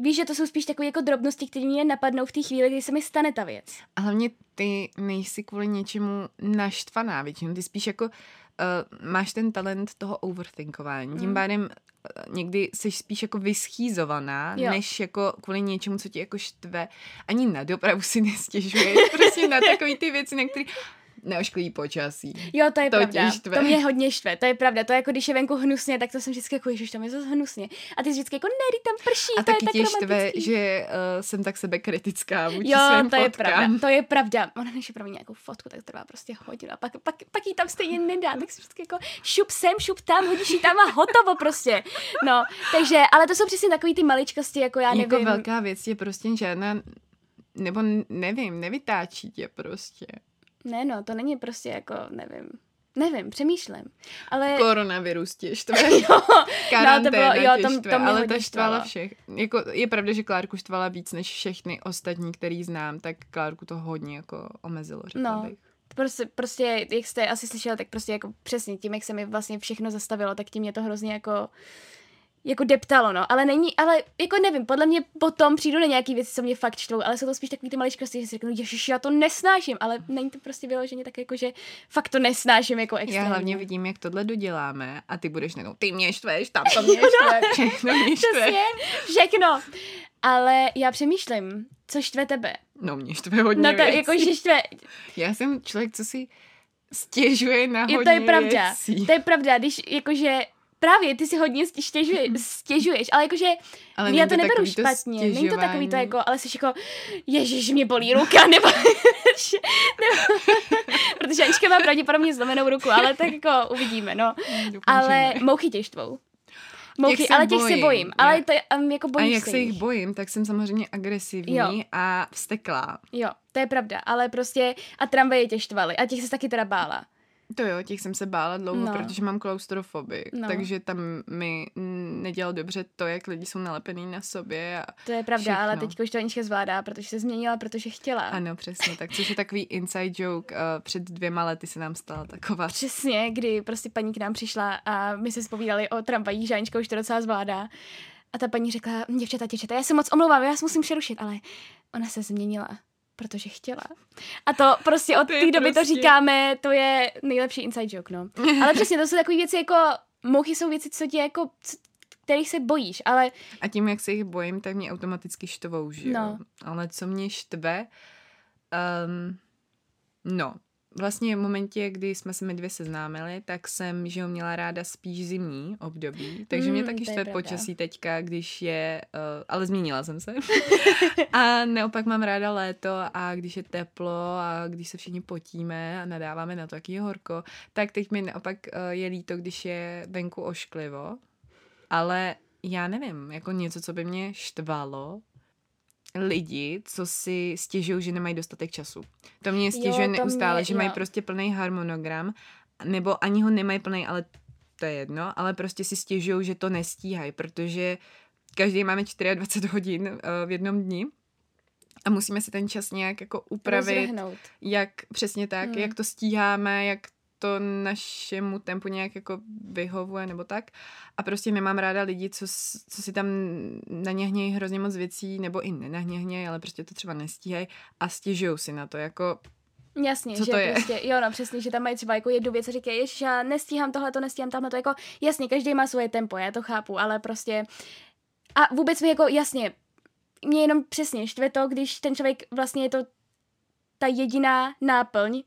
Víš, že to jsou spíš takové jako drobnosti, které mě napadnou v té chvíli, kdy se mi stane ta věc. a hlavně ty nejsi kvůli něčemu naštvaná většinou. Ty spíš jako uh, máš ten talent toho overthinkování. Tím Mm. pádem někdy jsi spíš jako vyschýzovaná, Jo. než jako kvůli něčemu, co ti jako štve. Ani na dopravu si nestěžuješ. prostě na takové ty věci, na které neošklivý počasí. Jo, to je To pravda. tě štve. To mě hodně štve, to je pravda. To je jako když je venku hnusně, tak to jsem vždycky jako, ježiš, tam je zase hnusně. A ty jsi vždycky jako, ne, tam prší, A to taky je tě tak štve, romantický. že uh, jsem tak sebekritická vůči Jo, svým to je fotkám. pravda, to je pravda. Ona než je pro mě nějakou fotku, tak trvá prostě hodinu. A pak, pak, pak jí tam stejně nedá, tak si vždycky jako šup sem, šup tam, hodíš jí tam a hotovo prostě. No, takže, ale to jsou přesně takový ty maličkosti, jako já nevím. Jako velká věc je prostě žádná, nebo nevím, nevytáčí tě prostě. Ne, no, to není prostě jako, nevím. Nevím, přemýšlím. Ale... Koronavirus tě štve. *laughs* jo, Karanténa no, to bylo, jo, tě štve, to mě ale ta štvala všech. Jako, je pravda, že Klárku štvala víc než všechny ostatní, který znám, tak Klárku to hodně jako omezilo, řekla No. bych. Prostě, prostě, jak jste asi slyšeli, tak prostě jako přesně tím, jak se mi vlastně všechno zastavilo, tak tím mě to hrozně jako jako deptalo, no, ale není, ale jako nevím, podle mě potom přijdu na nějaký věci, co mě fakt čtvou, ale jsou to spíš takový ty maličkosti, že si řeknu, ježiš, já to nesnáším, ale není to prostě vyloženě tak jako, že fakt to nesnáším jako extrémně. Já hlavně vidím, jak tohle doděláme a ty budeš najednou, ty mě štveš, tam to *laughs* mě štve, všechno mě štve. Přesně, všechno. Ale já přemýšlím, co štve tebe. No mě štve hodně No to věcí. jako, že štve, Já jsem člověk, co si stěžuje na hodně to je pravda, věcí. to je pravda, když jakože Právě, ty si hodně stěžuje, stěžuješ, ale jakože Ale já to neberu takový to špatně, není to takový to jako, ale jsi jako, ježiš, mě bolí ruka, *laughs* nebo, nebo protože Anička má pravděpodobně zlomenou ruku, ale tak jako uvidíme, no. Doufám, že Ale mouchy tě štvou. Mouchy, se ale těch se bojím, bojím, ale já- to je, um, jako A bojím jak se jich jich. bojím, tak jsem samozřejmě agresivní Jo. a vsteklá. Jo, to je pravda, ale prostě a tramvaje tě štvaly a těch se taky teda bála. To jo, těch jsem se bála dlouho, No. protože mám klaustrofobii, No. takže tam mi nedělal dobře to, jak lidi jsou nalepený na sobě. A... To je pravda, Všechno. ale teď už to Anička zvládá, protože se změnila, protože chtěla. Ano, přesně tak, což je takový inside joke. Před dvěma lety se nám stala taková. Přesně, kdy prostě paní k nám přišla a my se spovídali o tramvajích, že Anička už to docela zvládá. A ta paní řekla, děvčata, děvčata, já se moc omlouvám, já se musím přerušit, ale ona se změnila, protože chtěla. A to prostě od To té doby to prostě- říkáme, to je nejlepší inside joke, no. *laughs* Ale přesně, to jsou takové věci jako, mouchy jsou věci, co tě jako, kterých se bojíš, ale A tím, jak se jich bojím, tak mě automaticky štvou, že jo? No. Ale co mě štve, um, no, vlastně v momentě, kdy jsme se my dvě seznámili, tak jsem, že jo, měla ráda spíš zimní období, takže mě Mm, taky to je štve počasí teďka, když je, uh, ale změnila jsem se. *laughs* a naopak mám ráda léto a když je teplo a když se všichni potíme a nadáváme na to, jaký je horko, tak teď mi naopak uh, je líto, když je venku ošklivo, ale já nevím, jako něco, co by mě štvalo, lidi, co si stěžují, že nemají dostatek času. To mě stěžuje to neustále, mě- že mají jo. prostě plný harmonogram, nebo ani ho nemají plný, ale to je jedno, ale prostě si stěžují, že to nestíhají, protože každý máme 24 hodin uh, v jednom dni a musíme si ten čas nějak jako upravit, rozvrhnout. jak přesně tak, Hmm. jak to stíháme, jak to našemu tempu nějak jako vyhovuje nebo tak. A prostě nemám ráda lidi, co, co si tam naněhnějí hrozně moc věcí, nebo i nenaněhnějí, ale prostě to třeba nestíhají a stěžují si na to, jako Jasně, Co že to je? prostě, jo no přesně, že tam mají třeba jako jednu věc a říkají, ježiš, já nestíhám tohle, to nestíhám tamhle, to jako, jasně, každý má svoje tempo, já to chápu, ale prostě, a vůbec mi jako, jasně, mě jenom přesně štve to, když ten člověk vlastně je to ta jediná náplň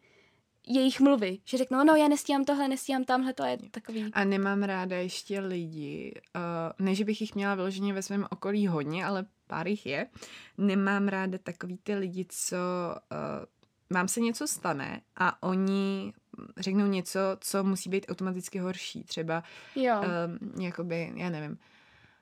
jejich mluvy, že řeknou, no já nestíhám tohle, nestíhám tamhle, to je takový, A nemám ráda ještě lidi, uh, ne, že bych jich měla vyloženě ve svém okolí hodně, ale pár jich je. Nemám ráda takový ty lidi, co uh, vám se něco stane a oni řeknou něco, co musí být automaticky horší. Třeba jo. um, jakoby, já nevím,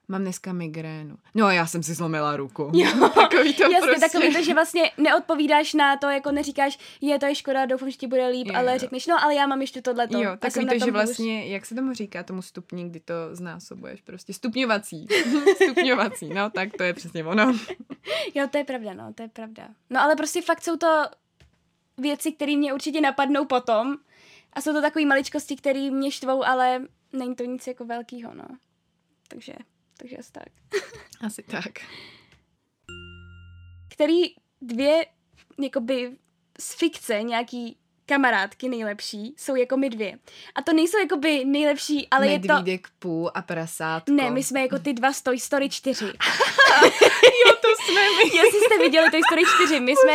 mám dneska migrénu. No já jsem si zlomila ruku. Jo, *laughs* takový to Jasně, prostě. takový to, že vlastně neodpovídáš na to, jako neříkáš, je to je škoda, doufám, že ti bude líp, Jo. ale řekneš, no ale já mám ještě tohleto. Jo, a takový to, že vlastně, jak se tomu říká, tomu stupni, kdy to znásobuješ, prostě stupňovací. *laughs* stupňovací, no tak to je přesně ono. *laughs* Jo, to je pravda, no, to je pravda. No ale prostě fakt jsou to věci, které mě určitě napadnou potom a jsou to takové maličkosti, které mě štvou, ale není to nic jako velkýho, no. Takže, takže asi tak. *laughs* Asi tak. Který dvě, jakoby z fikce nějaký kamarádky nejlepší jsou jako my dvě. A to nejsou jakoby nejlepší, ale je to... Medvídek půl a prasátko. Ne, my jsme jako ty dva z Toy Story 4. *laughs* Jo, to jsme my. *laughs* Jestli jste viděli Toy Story 4, my jsme,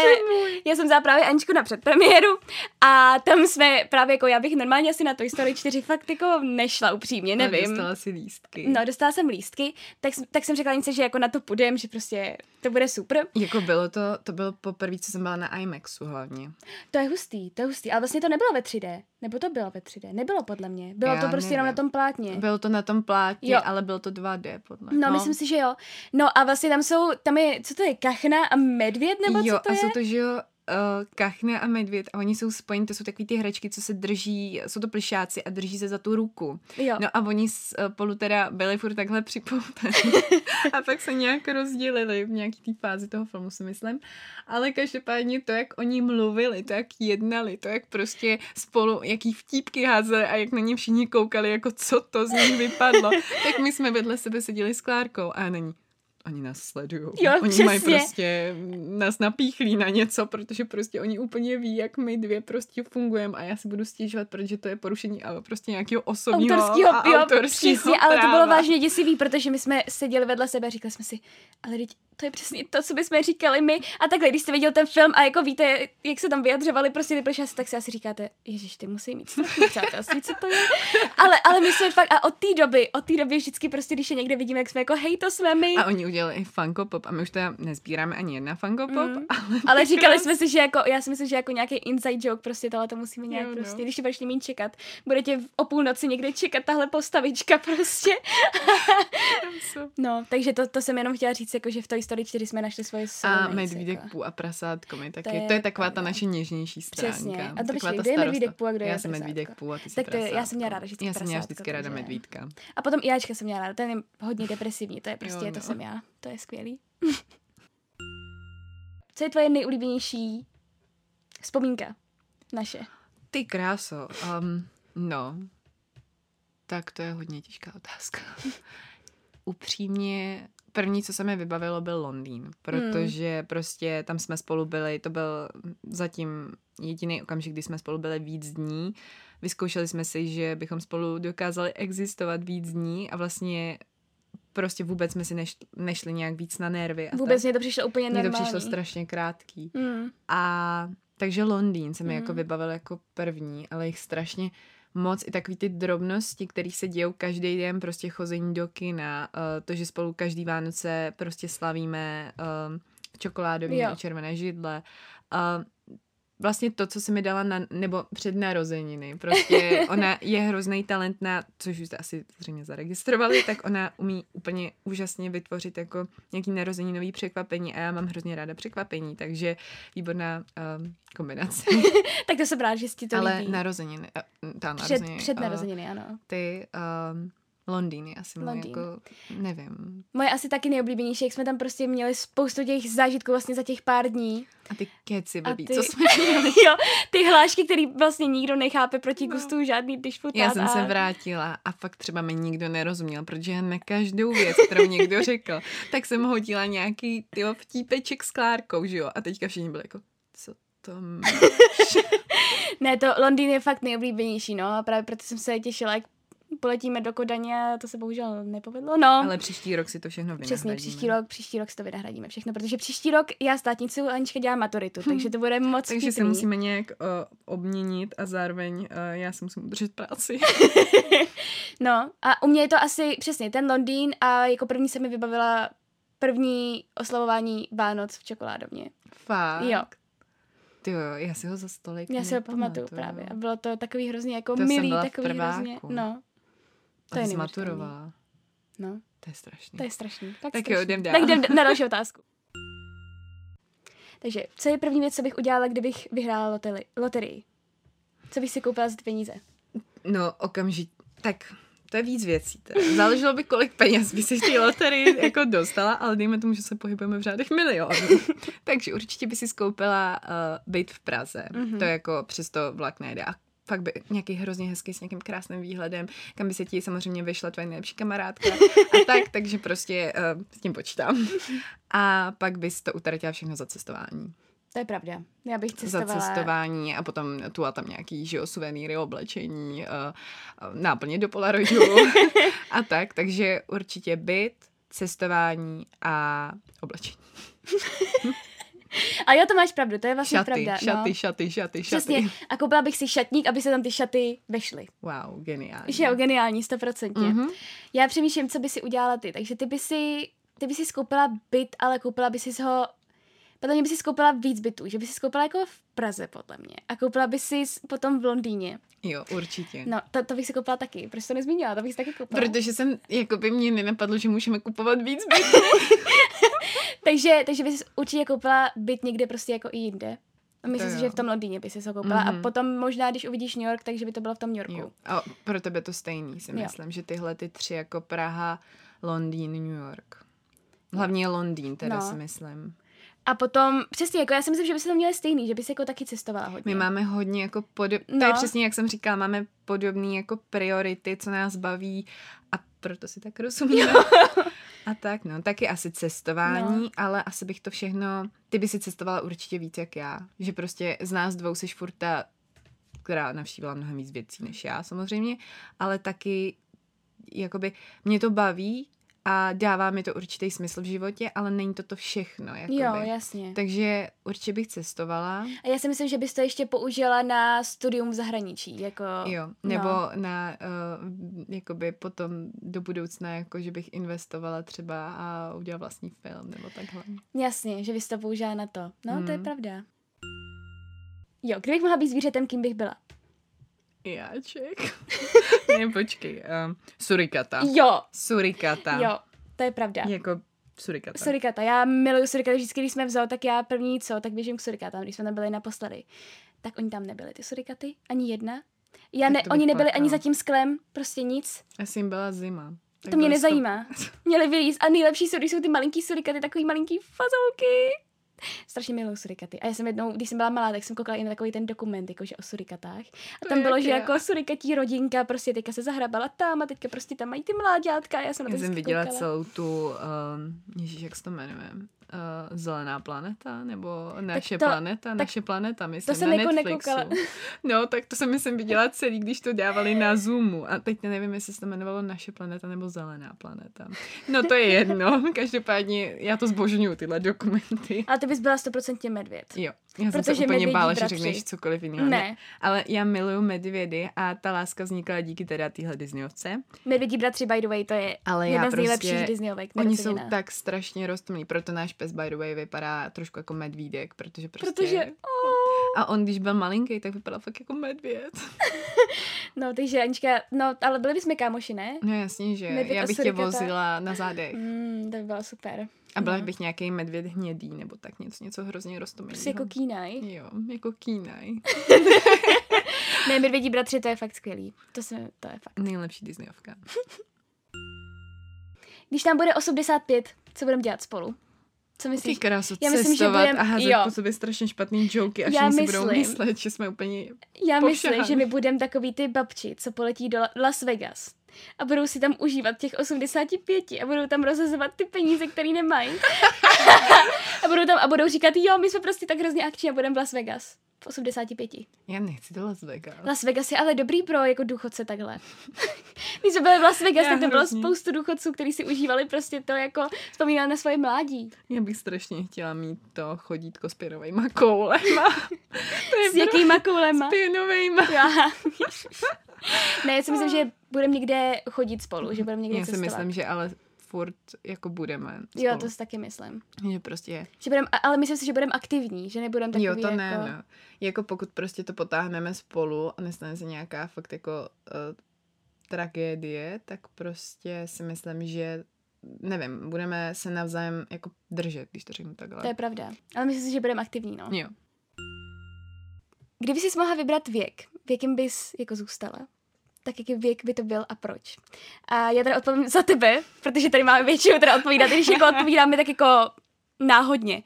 já jsem vzala právě Aničku na předpremiéru a tam jsme právě jako, já bych normálně asi na Toy Story 4 fakt jako nešla upřímně, nevím. Dostala si lístky. No, dostala jsem lístky, tak, tak jsem řekla Anice, že jako na to půjdem, že prostě to bude super. Jako bylo to, to bylo poprvé, co jsem byla na IMAXu hlavně. To je hustý, to je hustý, ale vlastně to nebylo ve 3D, nebo to bylo ve 3D, nebylo podle mě, bylo Já to prostě jenom na nevím. tom plátně. Bylo to na tom plátě, Jo. ale bylo to 2D podle No, myslím si, že jo. No a vlastně tam jsou, tam je, co to je, kachna a medvěd, nebo jo, co to a je? jsou to, že jo, uh, kachna a medvěd a oni jsou spojení, to jsou takový ty hračky, co se drží, jsou to plišáci a drží se za tu ruku. Jo. No a oni spolu teda byli furt takhle připoutaní *laughs* a pak se nějak rozdělili v nějaký té fázi toho filmu, si myslím. Ale každopádně to, jak oni mluvili, to, jak jednali, to, jak prostě spolu, jaký vtípky házeli a jak na ně všichni koukali, jako co to z nich vypadlo, *laughs* tak my jsme vedle sebe seděli s Klárkou a není oni nás sledují. Jo, oni přesně. mají prostě nás napíchlí na něco, protože prostě oni úplně ví, jak my dvě prostě fungujeme a já si budu stěžovat, protože to je porušení ale prostě nějakého osobního autorského, a jo, autorského přesně, ale to práva. bylo vážně děsivý, protože my jsme seděli vedle sebe a říkali jsme si, ale teď to je přesně to, co bychom říkali my. A takhle, když jste viděl ten film a jako víte, jak se tam vyjadřovali prostě ty plišáci, tak si asi říkáte, ježiš, ty musí mít strašný *laughs* přátelství, co to je. Ale, ale my jsme fakt, a od té doby, od té doby vždycky prostě, když je někde vidíme, jak jsme jako, hej, to jsme my. A oni udělali i Funko Pop a my už teda nezbíráme ani jedna Funko Pop, Mm. ale, Ale říkali jsme si, že jako, já si myslím, že jako nějaký inside joke, prostě tohle to musíme nějak Jo, no. prostě, když budeš mít čekat, budete v- o půlnoci někde čekat tahle postavička prostě. *laughs* *laughs* No, takže to, to jsem jenom chtěla říct, jako, že v Toy Story 4 jsme našli svoje A soulmates, medvídek jako. Pů a prasátko mi taky. To To je to je taková ta naše něžnější stránka. Přesně. A to ta kdo je medvídek Pů a kdo je Já jsem medvídek Pů a ty jsi Tak to je- já jsem měla ráda vždycky Já jsem měla vždycky ráda medvídka. A potom i Jáčka jsem měla ráda, ten je hodně depresivní, to je prostě, Jo, to no. jsem já, to je skvělý. *laughs* Co je tvoje nejoblíbenější vzpomínka naše? Ty kráso, um, no, tak to je hodně těžká otázka. *laughs* Upřímně, první, co se mi vybavilo, byl Londýn, protože Hmm. prostě tam jsme spolu byli, to byl zatím jediný okamžik, kdy jsme spolu byli víc dní. Vyzkoušeli jsme si, že bychom spolu dokázali existovat víc dní a vlastně prostě vůbec jsme si neš, nešli nějak víc na nervy. A Vůbec tak. mě to přišlo úplně Mně to normální. přišlo strašně krátký. Mm. A takže Londýn se mi Mm. jako vybavil jako první, ale jich strašně moc i takový ty drobnosti, které se dějou každý den, prostě chození do kina, uh, to, že spolu každý Vánoce prostě slavíme um, čokoládový a červené židle. Vlastně to, co si mi dala na, nebo před narozeniny. Prostě *laughs* ona je hrozný talent na, což už jste asi zřejmě zaregistrovali, tak ona umí úplně úžasně vytvořit jako nějaký narozeninový překvapení a já mám hrozně ráda překvapení, takže výborná um, kombinace. *laughs* Tak to jsem rád, že ti to Ale líbí. narozeniny, uh, ta před, narozeniny, před uh, narozeniny, ano. ty um, Londýny asi můj Londýn. jako, nevím. Moje asi taky nejoblíbenější, jak jsme tam prostě měli spoustu těch zážitků vlastně za těch pár dní. A ty keci blbý, ty- co jsme *laughs* měli. jo, ty hlášky, který vlastně nikdo nechápe proti No. gustu, žádný dišputát. Já jsem a... se vrátila a fakt třeba mi nikdo nerozuměl, protože na každou věc, kterou někdo řekl, tak jsem hodila nějaký tyjo, vtípeček s Klárkou, že jo? A teďka všichni byli jako, co to máš? *laughs* Ne, to Londýn je fakt nejoblíbenější, no a právě proto jsem se těšila, jak poletíme do Kodaně to se bohužel nepovedlo, no. Ale příští rok si to všechno vynahradíme. Přesně, příští rok, příští rok si to vynahradíme všechno, protože příští rok já státnicu a Anička dělá maturitu, *laughs* takže to bude moc Takže se vtipný. musíme nějak uh, obměnit a zároveň uh, já si musím udržet práci. *laughs* No a u mě je to asi přesně ten Londýn a jako první se mi vybavila první oslavování Vánoc v čokoládovně. Fakt. Jo, Ty jo, já si ho za stolik já si ho pamatuju právě. A bylo to takový hrozně jako To milý, takový hrozně, no. To je zmaturovala. No, To je strašný. to je strašný. Tak, Tak jo, strašný. jdem dál. Tak jdem na další otázku. *laughs* Takže, co je první věc, co bych udělala, kdybych vyhrála loteri- loterii? Co bych si koupila za ty peníze? No, okamžitě. Tak, to je víc věcí. Teda. Záleželo by, kolik peněz by si v té loterii jako dostala, ale dejme tomu, že se pohybujeme v řádech milionů. *laughs* Takže určitě by si skoupila uh, byt v Praze. Mhm. Mm-hmm. To jako přesto vlak nejde. A fakt by nějaký hrozně hezký s nějakým krásným výhledem, kam by se ti samozřejmě vyšla tvoje nejlepší kamarádka a *laughs* tak, takže prostě uh, s tím počítám. A pak bys to utratila všechno za cestování. To je pravda. Já bych za cestovala... cestování a potom tu a tam nějaký, že jo, suvenýry, oblečení, uh, náplně do Polaroidu *laughs* a tak, takže určitě byt, cestování a oblečení. *laughs* A jo, to máš pravdu, to je vlastně Šaty, pravda. šaty, no. šaty, šaty, Přesně. šaty. A koupila bych si šatník, aby se tam ty šaty vešly. Wow, geniální. Že jo, geniální, stoprocentně. Mhm. Já přemýšlím, co by si udělala ty. Takže ty by si, ty by si skoupila byt, ale koupila by si ho... Podle mě by si skoupila víc bytů, že by si skoupila jako v Praze, podle mě. A koupila by si potom v Londýně. Jo, určitě. No, to, to bych si koupila taky. Proč to nezmínila? To bych si taky koupila. Protože jsem, jako by mě nenapadlo, že můžeme kupovat víc bytů. *laughs* Takže, takže bys určitě koupila byt někde prostě jako i jinde. Myslím si, jo. že v tom Londýně by si se koupila. Mm-hmm. Mhm. A potom možná, když uvidíš New York, takže by to bylo v tom New Yorku. Jo. A pro tebe to stejný, si Jo. myslím, že tyhle ty tři jako Praha, Londýn, New York. Hlavně Londýn teda No. si myslím. A potom, přesně, jako já si myslím, že by se to měli stejný, že by si jako taky cestovala hodně. My máme hodně jako podob... No. To No. je přesně, jak jsem říkala, máme podobné jako priority, co nás baví a proto si tak rozumíme. a tak, no, taky asi cestování, no. ale asi bych to všechno... Ty by si cestovala určitě víc jak já. Že prostě z nás dvou seš furt ta, která navštívila mnohem víc věcí než já samozřejmě, ale taky jakoby mě to baví a dává mi to určitý smysl v životě, ale není to to všechno. Jakoby. Jo, jasně. Takže určitě bych cestovala. A já si myslím, že bys to ještě použila na studium v zahraničí, jako... Jo, nebo No. na, uh, jakoby potom do budoucna, jako že bych investovala třeba a udělala vlastní film, nebo takhle. Jasně, že bys to použila na to. No, to je Mm. pravda. Jo, kdybych mohla být zvířetem, kým bych byla? Jáček. *laughs* ne, počkej. Um, surikata. Jo, Surikata. jo, to je pravda. Jako surikata. Surikata. Já miluju surikaty. Vždycky, když jsme v zoo, tak já první co, tak běžím k surikatám, když jsme tam byli naposledy. Tak oni tam nebyli, ty surikaty. Ani jedna. Já ne, to oni nebyli plakala. ani za tím sklem, prostě nic. Asi jim byla zima. Tak to mě nezajímá. *laughs* Měli vylíz a nejlepší jsou, když jsou ty malinký surikaty, takový malinký fazolky. Strašně miluju surikaty. A já jsem jednou, když jsem byla malá, tak jsem koukala i na takový ten dokument, jakože o surikatách. A tam bylo, že jako surikatí rodinka prostě teďka se zahrabala tam a teďka prostě tam mají ty mláďátka. a Já jsem na to Já jsem viděla koukala. celou tu, um, ježíš, jak se to jmenuje? Uh, Zelená planeta? Nebo Naše to- planeta? tak Naše planeta, myslím, jsem na jako Netflixu. nekoukala. *laughs* No, tak to jsem myslím viděla celý, když to dávali na Zoomu. A teď nevím, jestli se to jmenovalo Naše planeta nebo Zelená planeta. No to je jedno. *laughs* Každopádně já to zbožňuju, tyhle dokumenty. Ale ty bys byla stoprocentně medvěd. Jo, já jsem Protože se úplně bála, že bratři. řekneš cokoliv jiného. Ne, Ale já miluju medvědy a ta láska vznikla díky teda téhle Disneyovce. medvědí bratři, by the way, to je Ale jedna já z prostě, nejlepších Disneyovek. Oni jsou tak strašně roztomilí, proto náš pes by the way vypadá trošku jako medvídek, protože prostě... Protože, oh, A on, když byl malinký, tak vypadal fakt jako medvěd. *laughs* no, takže Anička, no, ale byli bychom kámoši, ne? No jasně, že. Medvěd já bych tě vozila na zádech. Mm, to by bylo super. A byla no. bych nějaký medvěd hnědý, nebo tak něco, něco hrozně roztomilého. Prostě jako kínaj. Jo, jako kínaj. *laughs* Ne, medvědí bratři, to je fakt skvělý. To, se, to je fakt. Nejlepší Disneyovka. *laughs* Když nám bude 85, co budeme dělat spolu? Co Ty myslíš? krásu, Já myslím, že cestovat budem- a házet jo. po sobě strašně špatný joky, až Já oni si budou myslím- myslet, že jsme úplně... Já myslím, pošahaný. že my budeme takový ty babči, co poletí do La- Las Vegas. A budou si tam užívat těch 85 a budou tam rozhazovat ty peníze, které nemají. *laughs* a budou tam a budou říkat, jo, my jsme prostě tak hrozně akční a budeme v Las Vegas. V 85. Já nechci do Las Vegas. Las Vegas je ale dobrý pro jako důchodce takhle. *laughs* Když jsme byli v Las Vegas, Já tak to bylo spoustu důchodců, kteří si užívali prostě to jako vzpomínali na svoje mládí. Já bych strašně chtěla mít to chodítko s pěnovejma koulema. *laughs* to je S jakýma koulema? S pěnovejma. Ne, já si myslím, že budeme někde chodit spolu, že budeme někde Já si cestovat. myslím, že ale furt jako budeme spolu. Jo, to si taky myslím. Že prostě, Že budem, ale myslím si, že budeme aktivní, že nebudeme takový jo, to jako... ne, no. Jako pokud prostě to potáhneme spolu a nestane se nějaká fakt jako uh, tragédie, tak prostě si myslím, že nevím, budeme se navzájem jako držet, když to řeknu takhle. To je pravda. Ale myslím si, že budeme aktivní, no. Jo. Kdyby jsi mohla vybrat věk, v jakým bys jako zůstala, tak jaký věk by to byl a proč? A já teda odpovím za tebe, protože tady máme většinou teda odpovídat, když jako odpovídáme tak jako náhodně.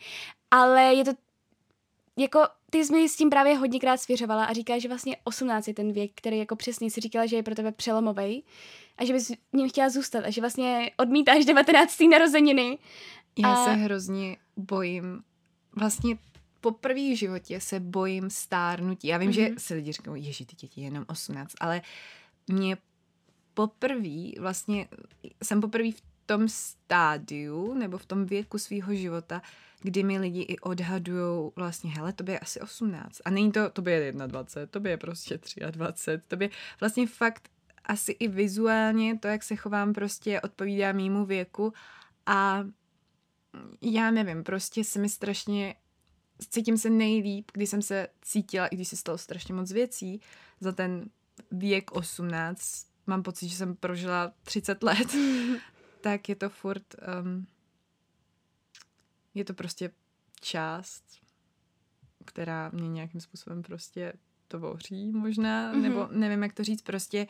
Ale je to jako ty jsi mi s tím právě hodněkrát svěřovala a říkáš, že vlastně 18 je ten věk, který jako přesně si říkala, že je pro tebe přelomový a že bys v něm chtěla zůstat a že vlastně odmítáš 19. narozeniny. Já A- se hrozně bojím, vlastně poprvé v životě se bojím stárnutí. Já vím, mm-hmm. Mhm. že si lidi říkají, ježi, ty děti je jenom 18, ale mě poprvé, vlastně jsem poprvé v tom stádiu nebo v tom věku svého života, kdy mi lidi i odhadují vlastně, hele, to je asi 18. A není to, to je 21, to je prostě 23, to je vlastně fakt asi i vizuálně to, jak se chovám, prostě odpovídá mýmu věku a já nevím, prostě se mi strašně, cítím se nejlíp, když jsem se cítila, i když se stalo strašně moc věcí, za ten věk 18, mám pocit, že jsem prožila 30 let, *laughs* tak je to furt, um, je to prostě část která mě nějakým způsobem prostě tvoří možná, Mhm. mm-hmm. nebo nevím, jak to říct, prostě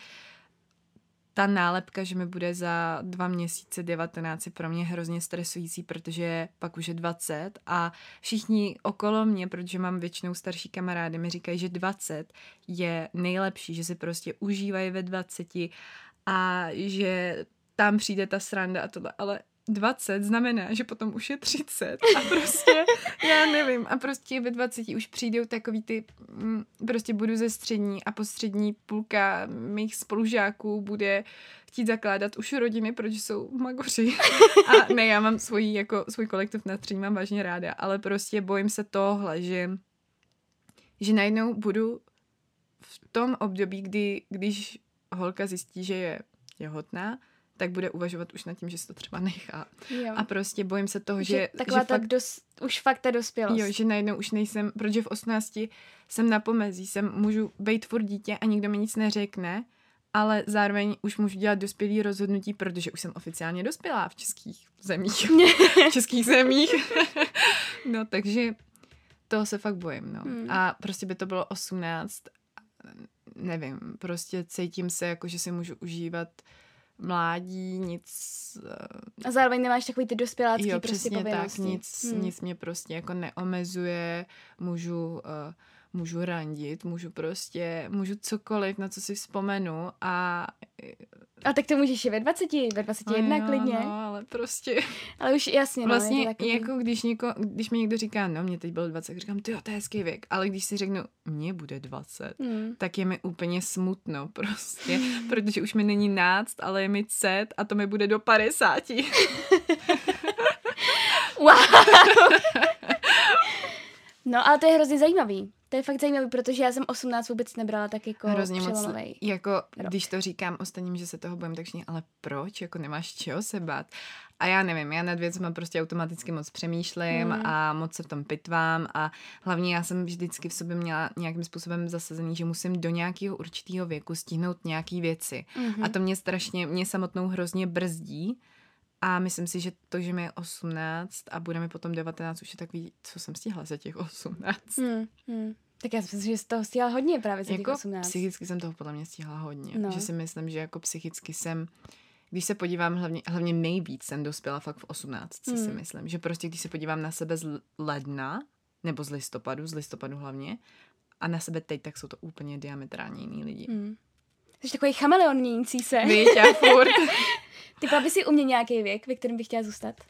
ta nálepka, že mi bude za dva měsíce 19 je pro mě hrozně stresující, protože pak už je 20 a všichni okolo mě, protože mám většinou starší kamarády, mi říkají, že 20 je nejlepší, že si prostě užívají ve 20 a že tam přijde ta sranda a tohle, ale 20 znamená, že potom už je 30 a prostě, já nevím, a prostě ve 20 už přijdou takový ty, mm, prostě budu ze střední a po střední půlka mých spolužáků bude chtít zakládat už rodiny, protože jsou magoři. A ne, já mám svůj, jako, svůj kolektiv na střední, mám vážně ráda, ale prostě bojím se tohle, že, že najednou budu v tom období, kdy, když holka zjistí, že je těhotná, tak bude uvažovat už nad tím, že se to třeba nechá. Jo. A prostě bojím se toho, že, že, taková že ta fakt, dos, už fakt ta dospělost. jo, že najednou už nejsem, protože v 18 jsem na pomezí, jsem, můžu být furt dítě a nikdo mi nic neřekne, ale zároveň už můžu dělat dospělý rozhodnutí, protože už jsem oficiálně dospělá v českých zemích. *laughs* v českých zemích. *laughs* no, takže toho se fakt bojím, no. Hmm. A prostě by to bylo 18, nevím, prostě cítím se jako, že si můžu užívat mládí, nic... eh, A zároveň nemáš takový ty dospělácký Jo, prostě přesně tak, povinnosti. nic, Hmm. nic mě prostě jako neomezuje, můžu, uh, můžu randit, můžu prostě, můžu cokoliv, na co si vzpomenu a... A tak to můžeš i ve 20, ve 21 no, klidně. No, ale prostě *laughs* Ale už jasně, no, vlastně to takový... jako když, něko, když mi někdo říká, no mě teď bylo 20, tak říkám, ty jo, to je hezký věk, ale když si řeknu, mně bude 20, Hmm. tak je mi úplně smutno prostě, *laughs* protože už mi není náct, ale je mi cet a to mi bude do 50. *laughs* Wow. No, ale to je hrozně zajímavý. To je fakt zajímavý, protože já jsem 18 vůbec nebrala tak jako Hrozně moc, jako rok. když to říkám ostatním, že se toho bojím, tak všichni, ale proč, jako nemáš čeho se bát. A já nevím, já nad věcmi prostě automaticky moc přemýšlím Hmm. a moc se v tom pitvám a hlavně já jsem vždycky v sobě měla nějakým způsobem zasazený, že musím do nějakého určitého věku stihnout nějaký věci. Mhm. A to mě strašně, mě samotnou hrozně brzdí a myslím si, že to, že mi je 18 a bude mi potom 19, už je takový, co jsem stihla za těch 18. Hmm. Hmm. Tak já si myslím, že z toho stíhala hodně právě za těch Jako 18. psychicky jsem toho podle mě stihla hodně. No. Že si myslím, že jako psychicky jsem, když se podívám hlavně, hlavně nejvíc jsem dospěla fakt v 18, hmm. si Hmm. myslím. Že prostě když se podívám na sebe z ledna, nebo z listopadu, z listopadu hlavně, a na sebe teď, tak jsou to úplně diametrálně jiný lidi. Hmm. Jsi takový chameleon měnící se. Víš, a furt. *laughs* Ty by si u mě nějaký věk, ve kterém bych chtěla zůstat?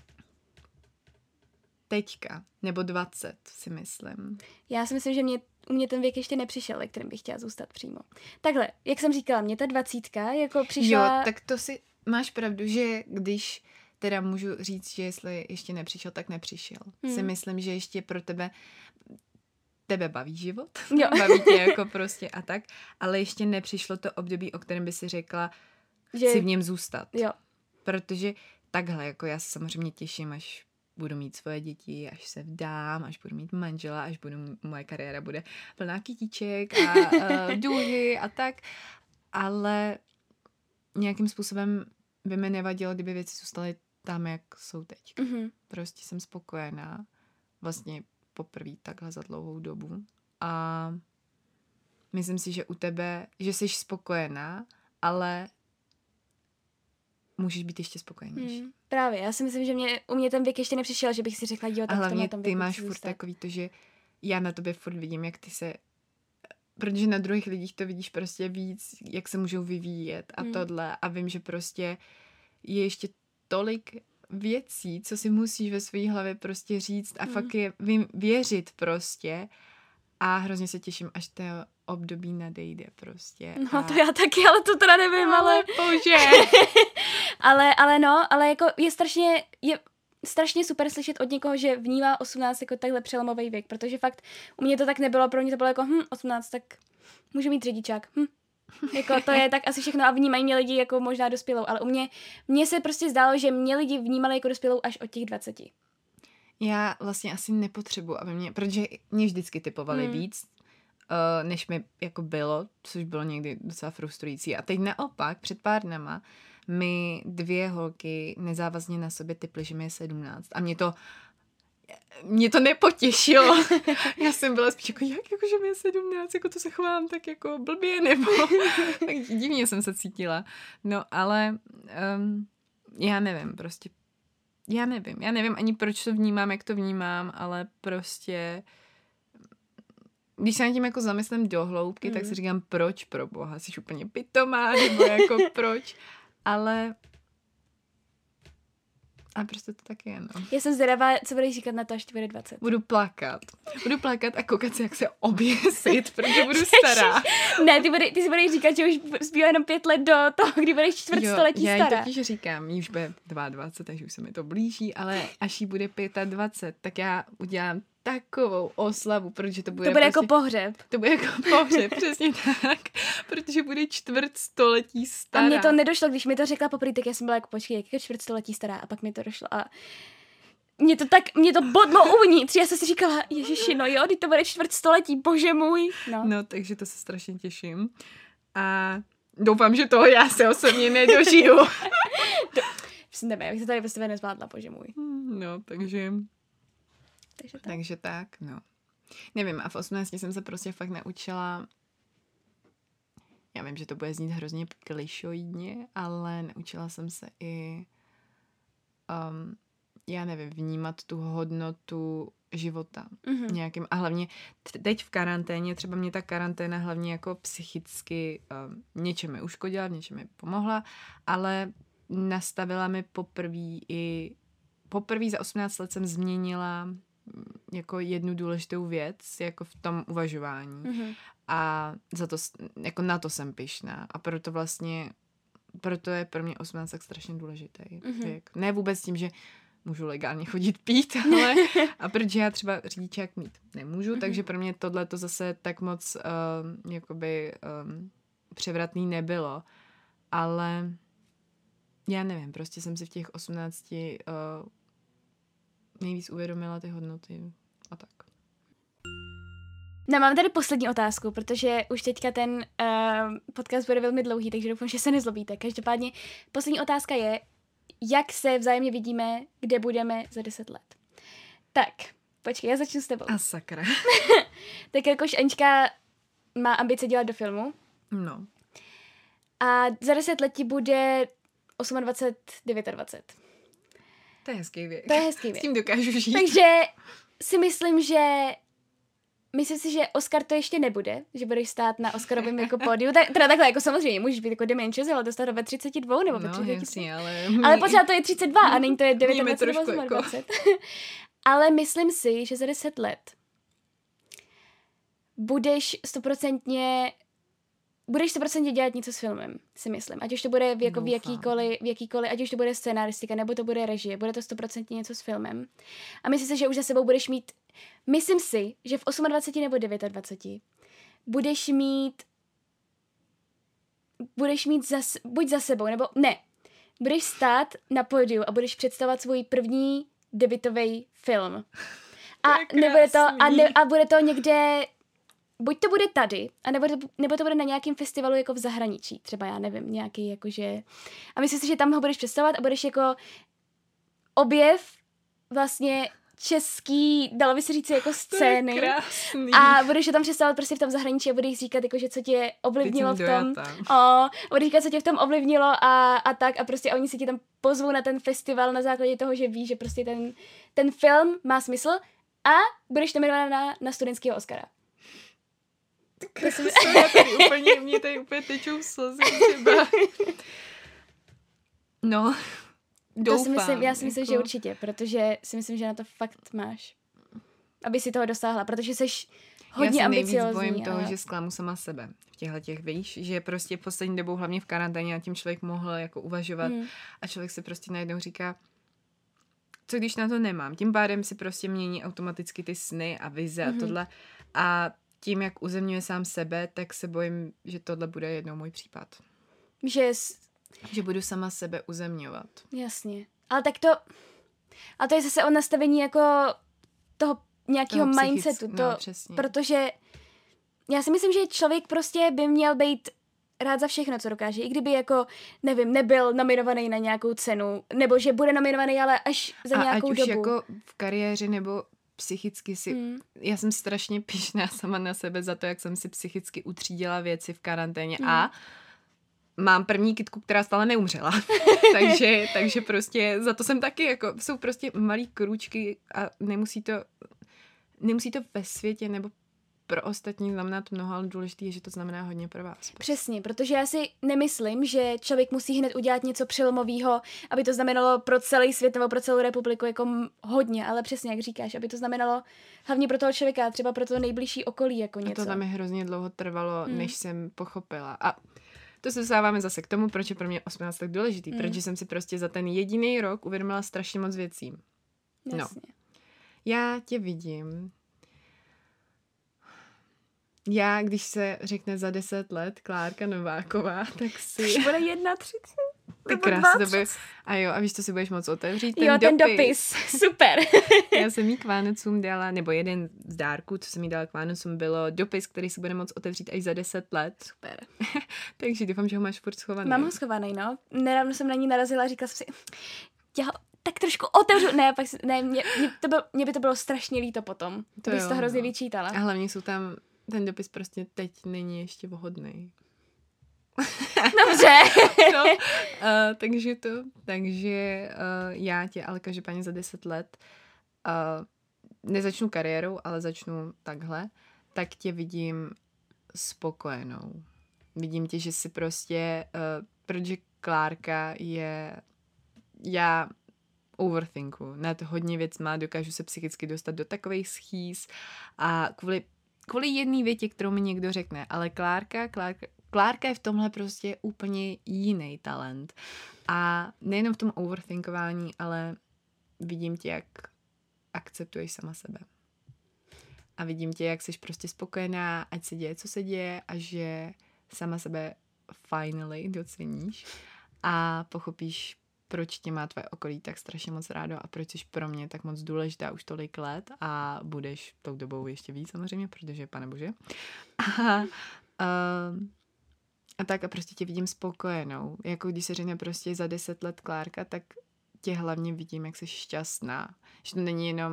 Teďka, nebo 20, si myslím. Já si myslím, že mě, u mě ten věk ještě nepřišel, ve kterém bych chtěla zůstat přímo. Takhle, jak jsem říkala, mě ta dvacítka jako přišla... Jo, tak to si, máš pravdu, že když teda můžu říct, že jestli ještě nepřišel, tak nepřišel. Hmm. Si myslím, že ještě pro tebe tebe baví život, *laughs* Jo. baví tě jako prostě a tak, ale ještě nepřišlo to období, o kterém by si řekla, že... chci v něm zůstat. Jo, Protože takhle, jako já se samozřejmě těším, až budu mít svoje děti, až se vdám, až budu mít manžela, až budu, moje kariéra bude plná kytíček a uh, *laughs* důhy a tak, ale nějakým způsobem by mi nevadilo, kdyby věci zůstaly tam, jak jsou teď. mhm. Prostě jsem spokojená vlastně poprvé takhle za dlouhou dobu a myslím si, že u tebe, že jsi spokojená, ale můžeš být ještě spokojenější. Hmm. Právě, já si myslím, že mě, u mě ten věk ještě nepřišel, že bych si řekla, jo, A tak v hlavně tom ty máš furt zůstat. takový to, že já na tobě furt vidím, jak ty se protože na druhých lidích to vidíš prostě víc, jak se můžou vyvíjet a Hmm. tohle a vím, že prostě je ještě tolik věcí, co si musíš ve své hlavě prostě říct a Hmm. fakt je vím, věřit prostě a hrozně se těším, až to období nadejde prostě. No a... to já taky, ale to teda nevím, ale... ale bože. *laughs* ale, ale no, ale jako je strašně, je strašně super slyšet od někoho, že vnímá 18 jako takhle přelomový věk, protože fakt u mě to tak nebylo, pro mě to bylo jako hm, 18, tak můžu mít řidičák, hm. Jako to je tak asi všechno a vnímají mě lidi jako možná dospělou, ale u mě, mně se prostě zdálo, že mě lidi vnímali jako dospělou až od těch 20. Já vlastně asi nepotřebuji, aby mě, protože mě vždycky typovali Hmm. víc, uh, než mi jako bylo, což bylo někdy docela frustrující. A teď naopak, před pár dnama, mi dvě holky nezávazně na sobě typly, že mi je 17. A mě to mě to nepotěšilo. *laughs* Já jsem byla spíš jako, jak jakože mě 17, jako to se chovám tak jako blbě, nebo *laughs* tak divně jsem se cítila. No, ale um, já nevím, prostě já nevím, já nevím ani proč to vnímám, jak to vnímám, ale prostě když se na tím jako zamyslím do hloubky, mm. tak si říkám, proč pro boha, jsi úplně pitomá, nebo jako proč, *laughs* ale a prostě to tak je, no. Já jsem zvědavá, co budeš říkat na to, až ti bude 20. Budu plakat. Budu plakat a koukat se, jak se oběsit, *laughs* protože budu stará. ne, ty, bude, ty si budeš říkat, že už zbývá jenom pět let do toho, kdy budeš čtvrt jo, století já stará. Já totiž říkám, jí už bude 22, takže už se mi to blíží, ale až jí bude 25, tak já udělám takovou oslavu, protože to bude... To bude jako prostě, jako pohřeb. To bude jako *laughs* pohřeb, přesně tak. Protože bude čtvrt století stará. A mně to nedošlo, když mi to řekla poprvé, tak já jsem byla jako, počkej, jak je čtvrt století stará? A pak mi to došlo a mě to tak, mě to bodlo uvnitř. Já jsem si říkala, ježiši, no jo, to bude čtvrt století, bože můj. No. no, takže to se strašně těším. A doufám, že toho já se osobně nedožiju. Do, nevím, jak to tady prostě nezvládla, bože můj. No, takže takže tak. Takže tak, no. Nevím, a v 18 jsem se prostě fakt naučila já vím, že to bude znít hrozně klišoidně, ale naučila jsem se i um, já nevím, vnímat tu hodnotu života mm-hmm. nějakým a hlavně teď v karanténě, třeba mě ta karanténa hlavně jako psychicky um, něčem mi uškodila, něčem mi pomohla, ale nastavila mi poprvé i poprvé za 18 let jsem změnila jako jednu důležitou věc, jako v tom uvažování. Mm-hmm. A za to, jako na to jsem pyšná. A proto vlastně, proto je pro mě 18 tak strašně důležitý. Mm-hmm. Ne vůbec tím, že můžu legálně chodit pít, *laughs* ale a protože já třeba řidičák mít nemůžu, mm-hmm. takže pro mě tohle to zase tak moc uh, jakoby um, převratný nebylo. Ale já nevím, prostě jsem si v těch 18 uh, nejvíc uvědomila ty hodnoty a tak. No, mám tady poslední otázku, protože už teďka ten uh, podcast bude velmi dlouhý, takže doufám, že se nezlobíte. Každopádně poslední otázka je, jak se vzájemně vidíme, kde budeme za 10 let. Tak, počkej, já začnu s tebou. A sakra. *laughs* tak jakož Anička má ambice dělat do filmu. No. A za 10 let ti bude 28, 29. To je hezký věk. To je hezký *laughs* věk. S tím dokážu žít. Takže si myslím, že Myslím si, že Oscar to ještě nebude, že budeš stát na Oscarovém jako *laughs* pódiu. Tak, teda takhle, jako samozřejmě, můžeš být jako Chazelle, ale dostat ve 32 nebo ve 33. No, jasně, ale... ale pořád to je 32 a není to je *laughs* 29 nebo 28. Jako... ale myslím si, že za 10 let budeš stoprocentně budeš se prostě dělat něco s filmem, si myslím. Ať už to bude v, jako v, jakýkoliv, v jakýkoliv, ať už to bude scenaristika, nebo to bude režie, bude to stoprocentně něco s filmem. A myslím si, že už za sebou budeš mít, myslím si, že v 28 nebo 29 budeš mít budeš mít za, buď za sebou, nebo ne, budeš stát na pódiu a budeš představovat svůj první debitový film. A, nebude to, a, ne, a bude to někde buď to bude tady, a nebo to, nebo to bude na nějakém festivalu jako v zahraničí, třeba já nevím, nějaký jakože... A myslím si, že tam ho budeš představovat a budeš jako objev vlastně český, dalo by se říct, jako *laughs* scény. A budeš tam představovat prostě v tom zahraničí a budeš říkat, jako, že co tě ovlivnilo v tom. *laughs* O, budeš říkat, co tě v tom ovlivnilo a, a tak a prostě oni si tě tam pozvou na ten festival na základě toho, že ví, že prostě ten, ten film má smysl a budeš nominovaná na, na studentského Oscara. Krásně, já tady úplně, mě tady úplně tečou slzy třeba. No, doufám. To si myslím, já si myslím, jako... že určitě, protože si myslím, že na to fakt máš. Aby si toho dosáhla, protože jsi hodně ambiciozní. Já se bojím ale... toho, že zklamu sama sebe v těchto těch, víš, že prostě poslední dobou, hlavně v karanténě, a tím člověk mohl jako uvažovat hmm. a člověk si prostě najednou říká, co když na to nemám. Tím pádem si prostě mění automaticky ty sny a vize hmm. a tohle. A tím, jak uzemňuje sám sebe, tak se bojím, že tohle bude jednou můj případ. Že. Že budu sama sebe uzemňovat. Jasně. Ale tak to... A to je zase o nastavení jako toho nějakého toho mindsetu. To, no, přesně. Protože já si myslím, že člověk prostě by měl být rád za všechno, co dokáže. I kdyby jako, nevím, nebyl nominovaný na nějakou cenu, nebo že bude nominovaný, ale až za a nějakou ať dobu. už jako v kariéře nebo psychicky si... Mm. Já jsem strašně *laughs* pišná sama na sebe za to, jak jsem si psychicky utřídila věci v karanténě Mm. a mám první kitku, která stále neumřela. *laughs* *laughs* takže, takže prostě za to jsem taky jako, jsou prostě malý krůčky a nemusí to, nemusí to ve světě nebo pro ostatní znamenat mnoho, ale důležité je, že to znamená hodně pro vás. Přesně, protože já si nemyslím, že člověk musí hned udělat něco přelomového, aby to znamenalo pro celý svět nebo pro celou republiku jako hodně, ale přesně jak říkáš, aby to znamenalo hlavně pro toho člověka, třeba pro to nejbližší okolí jako A něco. to tam mi hrozně dlouho trvalo, Mm. než jsem pochopila. A to se dostáváme zase k tomu, proč je pro mě 18 tak důležitý. Mm. Protože jsem si prostě za ten jediný rok uvědomila strašně moc věcí. no. Jasně. Já tě vidím. Já, když se řekne za 10 let Klárka Nováková, tak si... Už bude jedna třicet. Ty to dvacet. by... A jo, a víš, to si budeš moc otevřít? Ten jo, dopis. ten dopis. *laughs* Super. Já jsem jí k Vánocům dala, nebo jeden z dárků, co jsem jí dala k Vánocům, bylo dopis, který si bude moc otevřít až za 10 let. Super. *laughs* Takže doufám, že ho máš furt schovaný. Mám ho schovaný, no. Nedávno jsem na ní narazila a říkala jsem si, já tak trošku otevřu. Ne, pak ne, mě, mě, to bylo, mě by to bylo strašně líto potom. To To bych to hrozně no. vyčítala. A hlavně jsou tam, ten dopis prostě teď není ještě vhodný. *laughs* Dobře. No, uh, takže to, takže uh, já tě, ale každopádně za 10 let uh, nezačnu kariérou, ale začnu takhle, tak tě vidím spokojenou. Vidím tě, že si prostě, uh, protože Klárka je, já overthinku nad hodně věcma, dokážu se psychicky dostat do takových schýz a kvůli, kvůli jedné větě, kterou mi někdo řekne, ale Klárka, Klárka, Klárka je v tomhle prostě úplně jiný talent. A nejenom v tom overthinkování, ale vidím tě, jak akceptuješ sama sebe. A vidím tě, jak jsi prostě spokojená, ať se děje, co se děje a že sama sebe finally doceníš a pochopíš, proč tě má tvoje okolí tak strašně moc rádo a proč jsi pro mě tak moc důležitá už tolik let a budeš tou dobou ještě víc samozřejmě, protože pane bože. A, um, a tak a prostě tě vidím spokojenou. Jako když se řekne prostě za deset let Klárka, tak tě hlavně vidím, jak jsi šťastná. Že to není jenom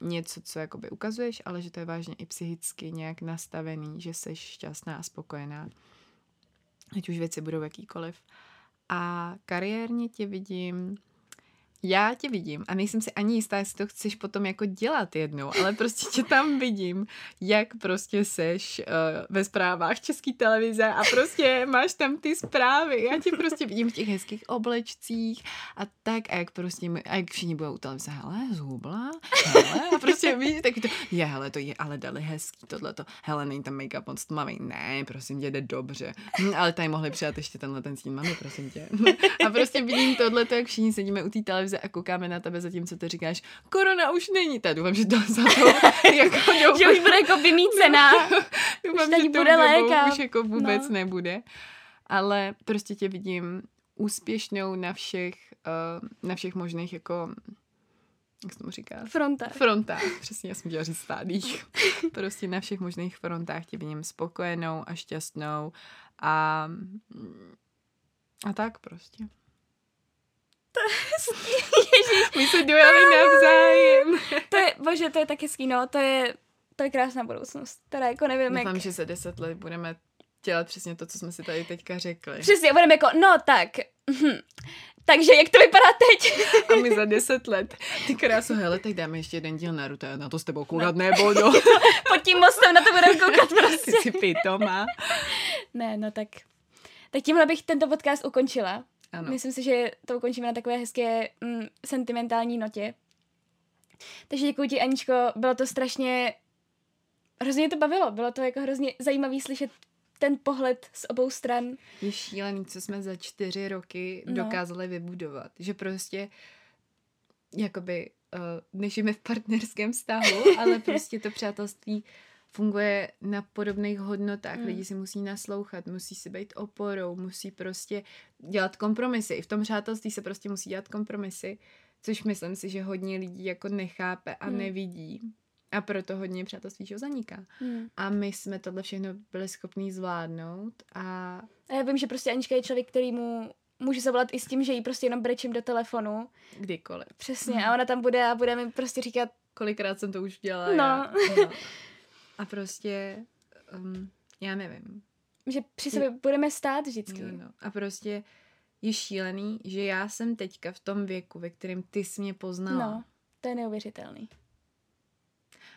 něco, co jakoby ukazuješ, ale že to je vážně i psychicky nějak nastavený, že jsi šťastná a spokojená. Ať už věci budou jakýkoliv. A kariérně tě vidím, já tě vidím a nejsem si ani jistá, jestli to chceš potom jako dělat jednou, ale prostě tě tam vidím, jak prostě seš uh, ve zprávách české televize a prostě máš tam ty zprávy. Já tě prostě vidím v těch hezkých oblečcích a tak a jak prostě, a jak všichni budou u televize, hele, zhubla, hele, a prostě víš, tak to, je, hele, to je, ale dali hezký tohleto, hele, není tam make-up moc tmavý, ne, prosím tě, jde dobře, hm, ale tady mohli přijat ještě tenhle ten stín, mami, prosím tě. *laughs* A prostě vidím tohleto, jak všichni sedíme u té televize a koukáme na tebe, zatímco ty říkáš, korona už není, tak doufám, že to za to, *laughs* jako doufám, že už bude jako vymícená. doufám, už že to bude léka. už jako vůbec No. nebude. Ale prostě tě vidím úspěšnou na všech, uh, na všech možných jako, jak se tomu říká? Fronta. Frontách, přesně, já jsem chtěla říct stádích. *laughs* prostě na všech možných frontách tě vidím spokojenou a šťastnou a, a tak prostě. *laughs* My se dojeli navzájem. To je, bože, to je tak hezký, no, to je, to je krásná budoucnost. Teda jako nevím, Doufám, jak... že za deset let budeme dělat přesně to, co jsme si tady teďka řekli. Přesně, budeme jako, no tak, hm. takže jak to vypadá teď? A my za deset let, ty krásu, hele, tak dáme ještě jeden díl Naruto, já na to s tebou koukat nebudu. *laughs* Pod tím mostem na to budeme koukat *laughs* prostě. Ty si pitoma. Ne, no tak. Tak tímhle bych tento podcast ukončila. Ano. Myslím si, že to ukončíme na takové hezké mm, sentimentální notě. Takže děkuji ti, Aničko, bylo to strašně... Hrozně to bavilo, bylo to jako hrozně zajímavý slyšet ten pohled z obou stran. Je šílený, co jsme za čtyři roky No. dokázali vybudovat. Že prostě, jakoby, uh, nežijeme v partnerském vztahu, ale prostě to *laughs* přátelství funguje na podobných hodnotách. Mm. Lidi si musí naslouchat, musí si být oporou, musí prostě dělat kompromisy. I v tom přátelství se prostě musí dělat kompromisy, což myslím si, že hodně lidí jako nechápe a Mm. nevidí. A proto hodně přátelství že zaniká. Hmm. A my jsme tohle všechno byli schopní zvládnout a A já vím, že prostě Anička je člověk, který mu může zavolat i s tím, že jí prostě jenom brečím do telefonu. kdykoliv. Přesně. *laughs* A ona tam bude a bude mi prostě říkat, Kolikrát jsem to už dělala. No. Já. *laughs* no. A prostě, um, já nevím. že při sobě budeme stát vždycky. Jo, no. A prostě je šílený, že já jsem teďka v tom věku, ve kterém ty jsi mě poznala. no to je neuvěřitelný.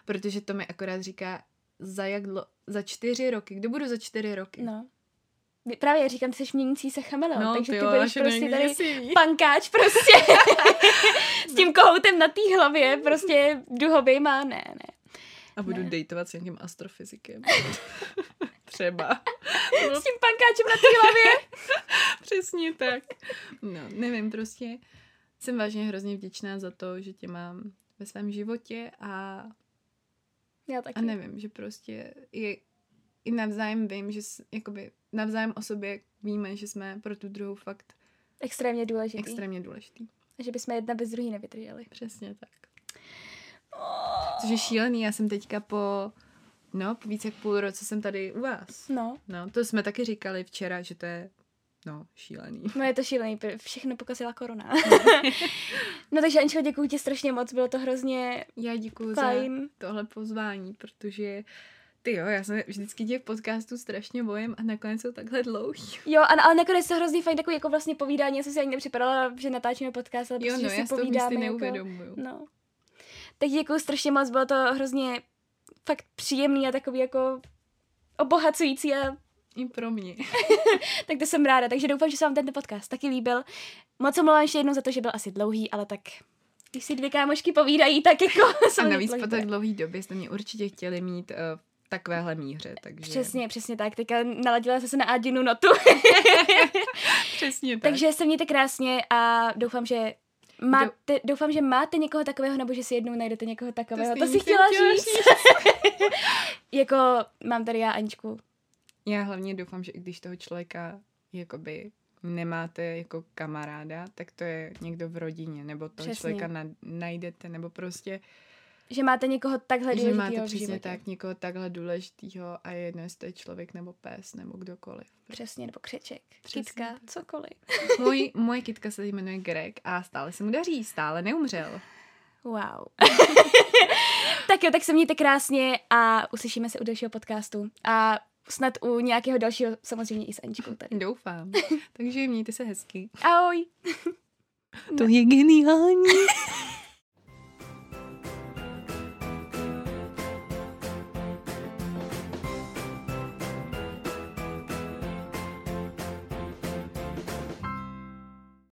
Protože to mi akorát říká, za jak dlo, za čtyři roky, kdy budu za čtyři roky? No. Právě říkám, ty jsi měnící se chameleon, No, takže ty ty jo, budeš naše prostě tady děsivý. pankáč prostě *laughs* *laughs* s tím kohoutem na té hlavě, prostě duhový má, ne, ne. A budu Ne. dejtovat s nějakým astrofyzikem. *laughs* Třeba. S tím pankáčem na té hlavě. *laughs* Přesně tak. No, nevím, prostě jsem vážně hrozně vděčná za to, že tě mám ve svém životě a, Já taky. a nevím, že prostě je, i navzájem vím, že jakoby navzájem o sobě víme, že jsme pro tu druhou fakt Extrémně důležitý. extrémně důležitý. Že bychom jedna bez druhý nevydrželi. Přesně tak. Což je šílený, já jsem teďka po, no, po více jak půl roce jsem tady u vás. No, No, to jsme taky říkali včera, že to je, no, šílený. no je to šílený, všechno pokazila korona. no *laughs* takže Ančko, děkuji ti strašně moc, bylo to hrozně Já děkuji za fajn. tohle pozvání, protože ty jo, já jsem vždycky těch podcastů strašně bojím a nakonec jsou takhle dlouhý. Jo, a, ale nakonec to hrozně fajn takový jako vlastně povídání, já jsem si ani nepřipadala, že natáčíme podcast, ale Jo, prostě, no, že já si si to povídáme. místy jako, neuvědomuju. no. Tak děkuji strašně moc, bylo to hrozně fakt příjemný a takový jako obohacující a I pro mě. *laughs* tak to jsem ráda. Takže doufám, že se vám tento podcast taky líbil. Moc omlouvám ještě jednou za to, že byl asi dlouhý, ale tak když si dvě kámošky povídají, tak jako *laughs* A navíc po tak dlouhé době jste mě určitě chtěli mít uh, v takovéhle míře, takže... Přesně, přesně tak. Teďka naladila jsem se na Adinu notu. *laughs* Přesně tak. Takže se mějte krásně a doufám, že máte, doufám, že máte někoho takového, nebo že si jednou najdete někoho takového. To, stejný si chtěla chtěla říct. *laughs* jako mám tady já Aničku. Já hlavně doufám, že i když toho člověka jakoby nemáte jako kamaráda, tak to je někdo v rodině, nebo toho Přesně. člověka na, najdete, nebo prostě, Že máte někoho takhle že důležitého máte v přesně tak někoho takhle důležitýho a je jedno, jestli to je člověk nebo pes, nebo kdokoliv. Přesně, nebo křeček, Přesně kytka, tak. cokoliv. Můj, *laughs* moje kytka se jmenuje Greg a stále se mu daří, stále neumřel. Wow. *laughs* tak jo, tak se mějte krásně a uslyšíme se u dalšího podcastu. A snad u nějakého dalšího, samozřejmě i s Aničkou tady. Doufám. *laughs* Takže mějte se hezky. Ahoj. To je geniální.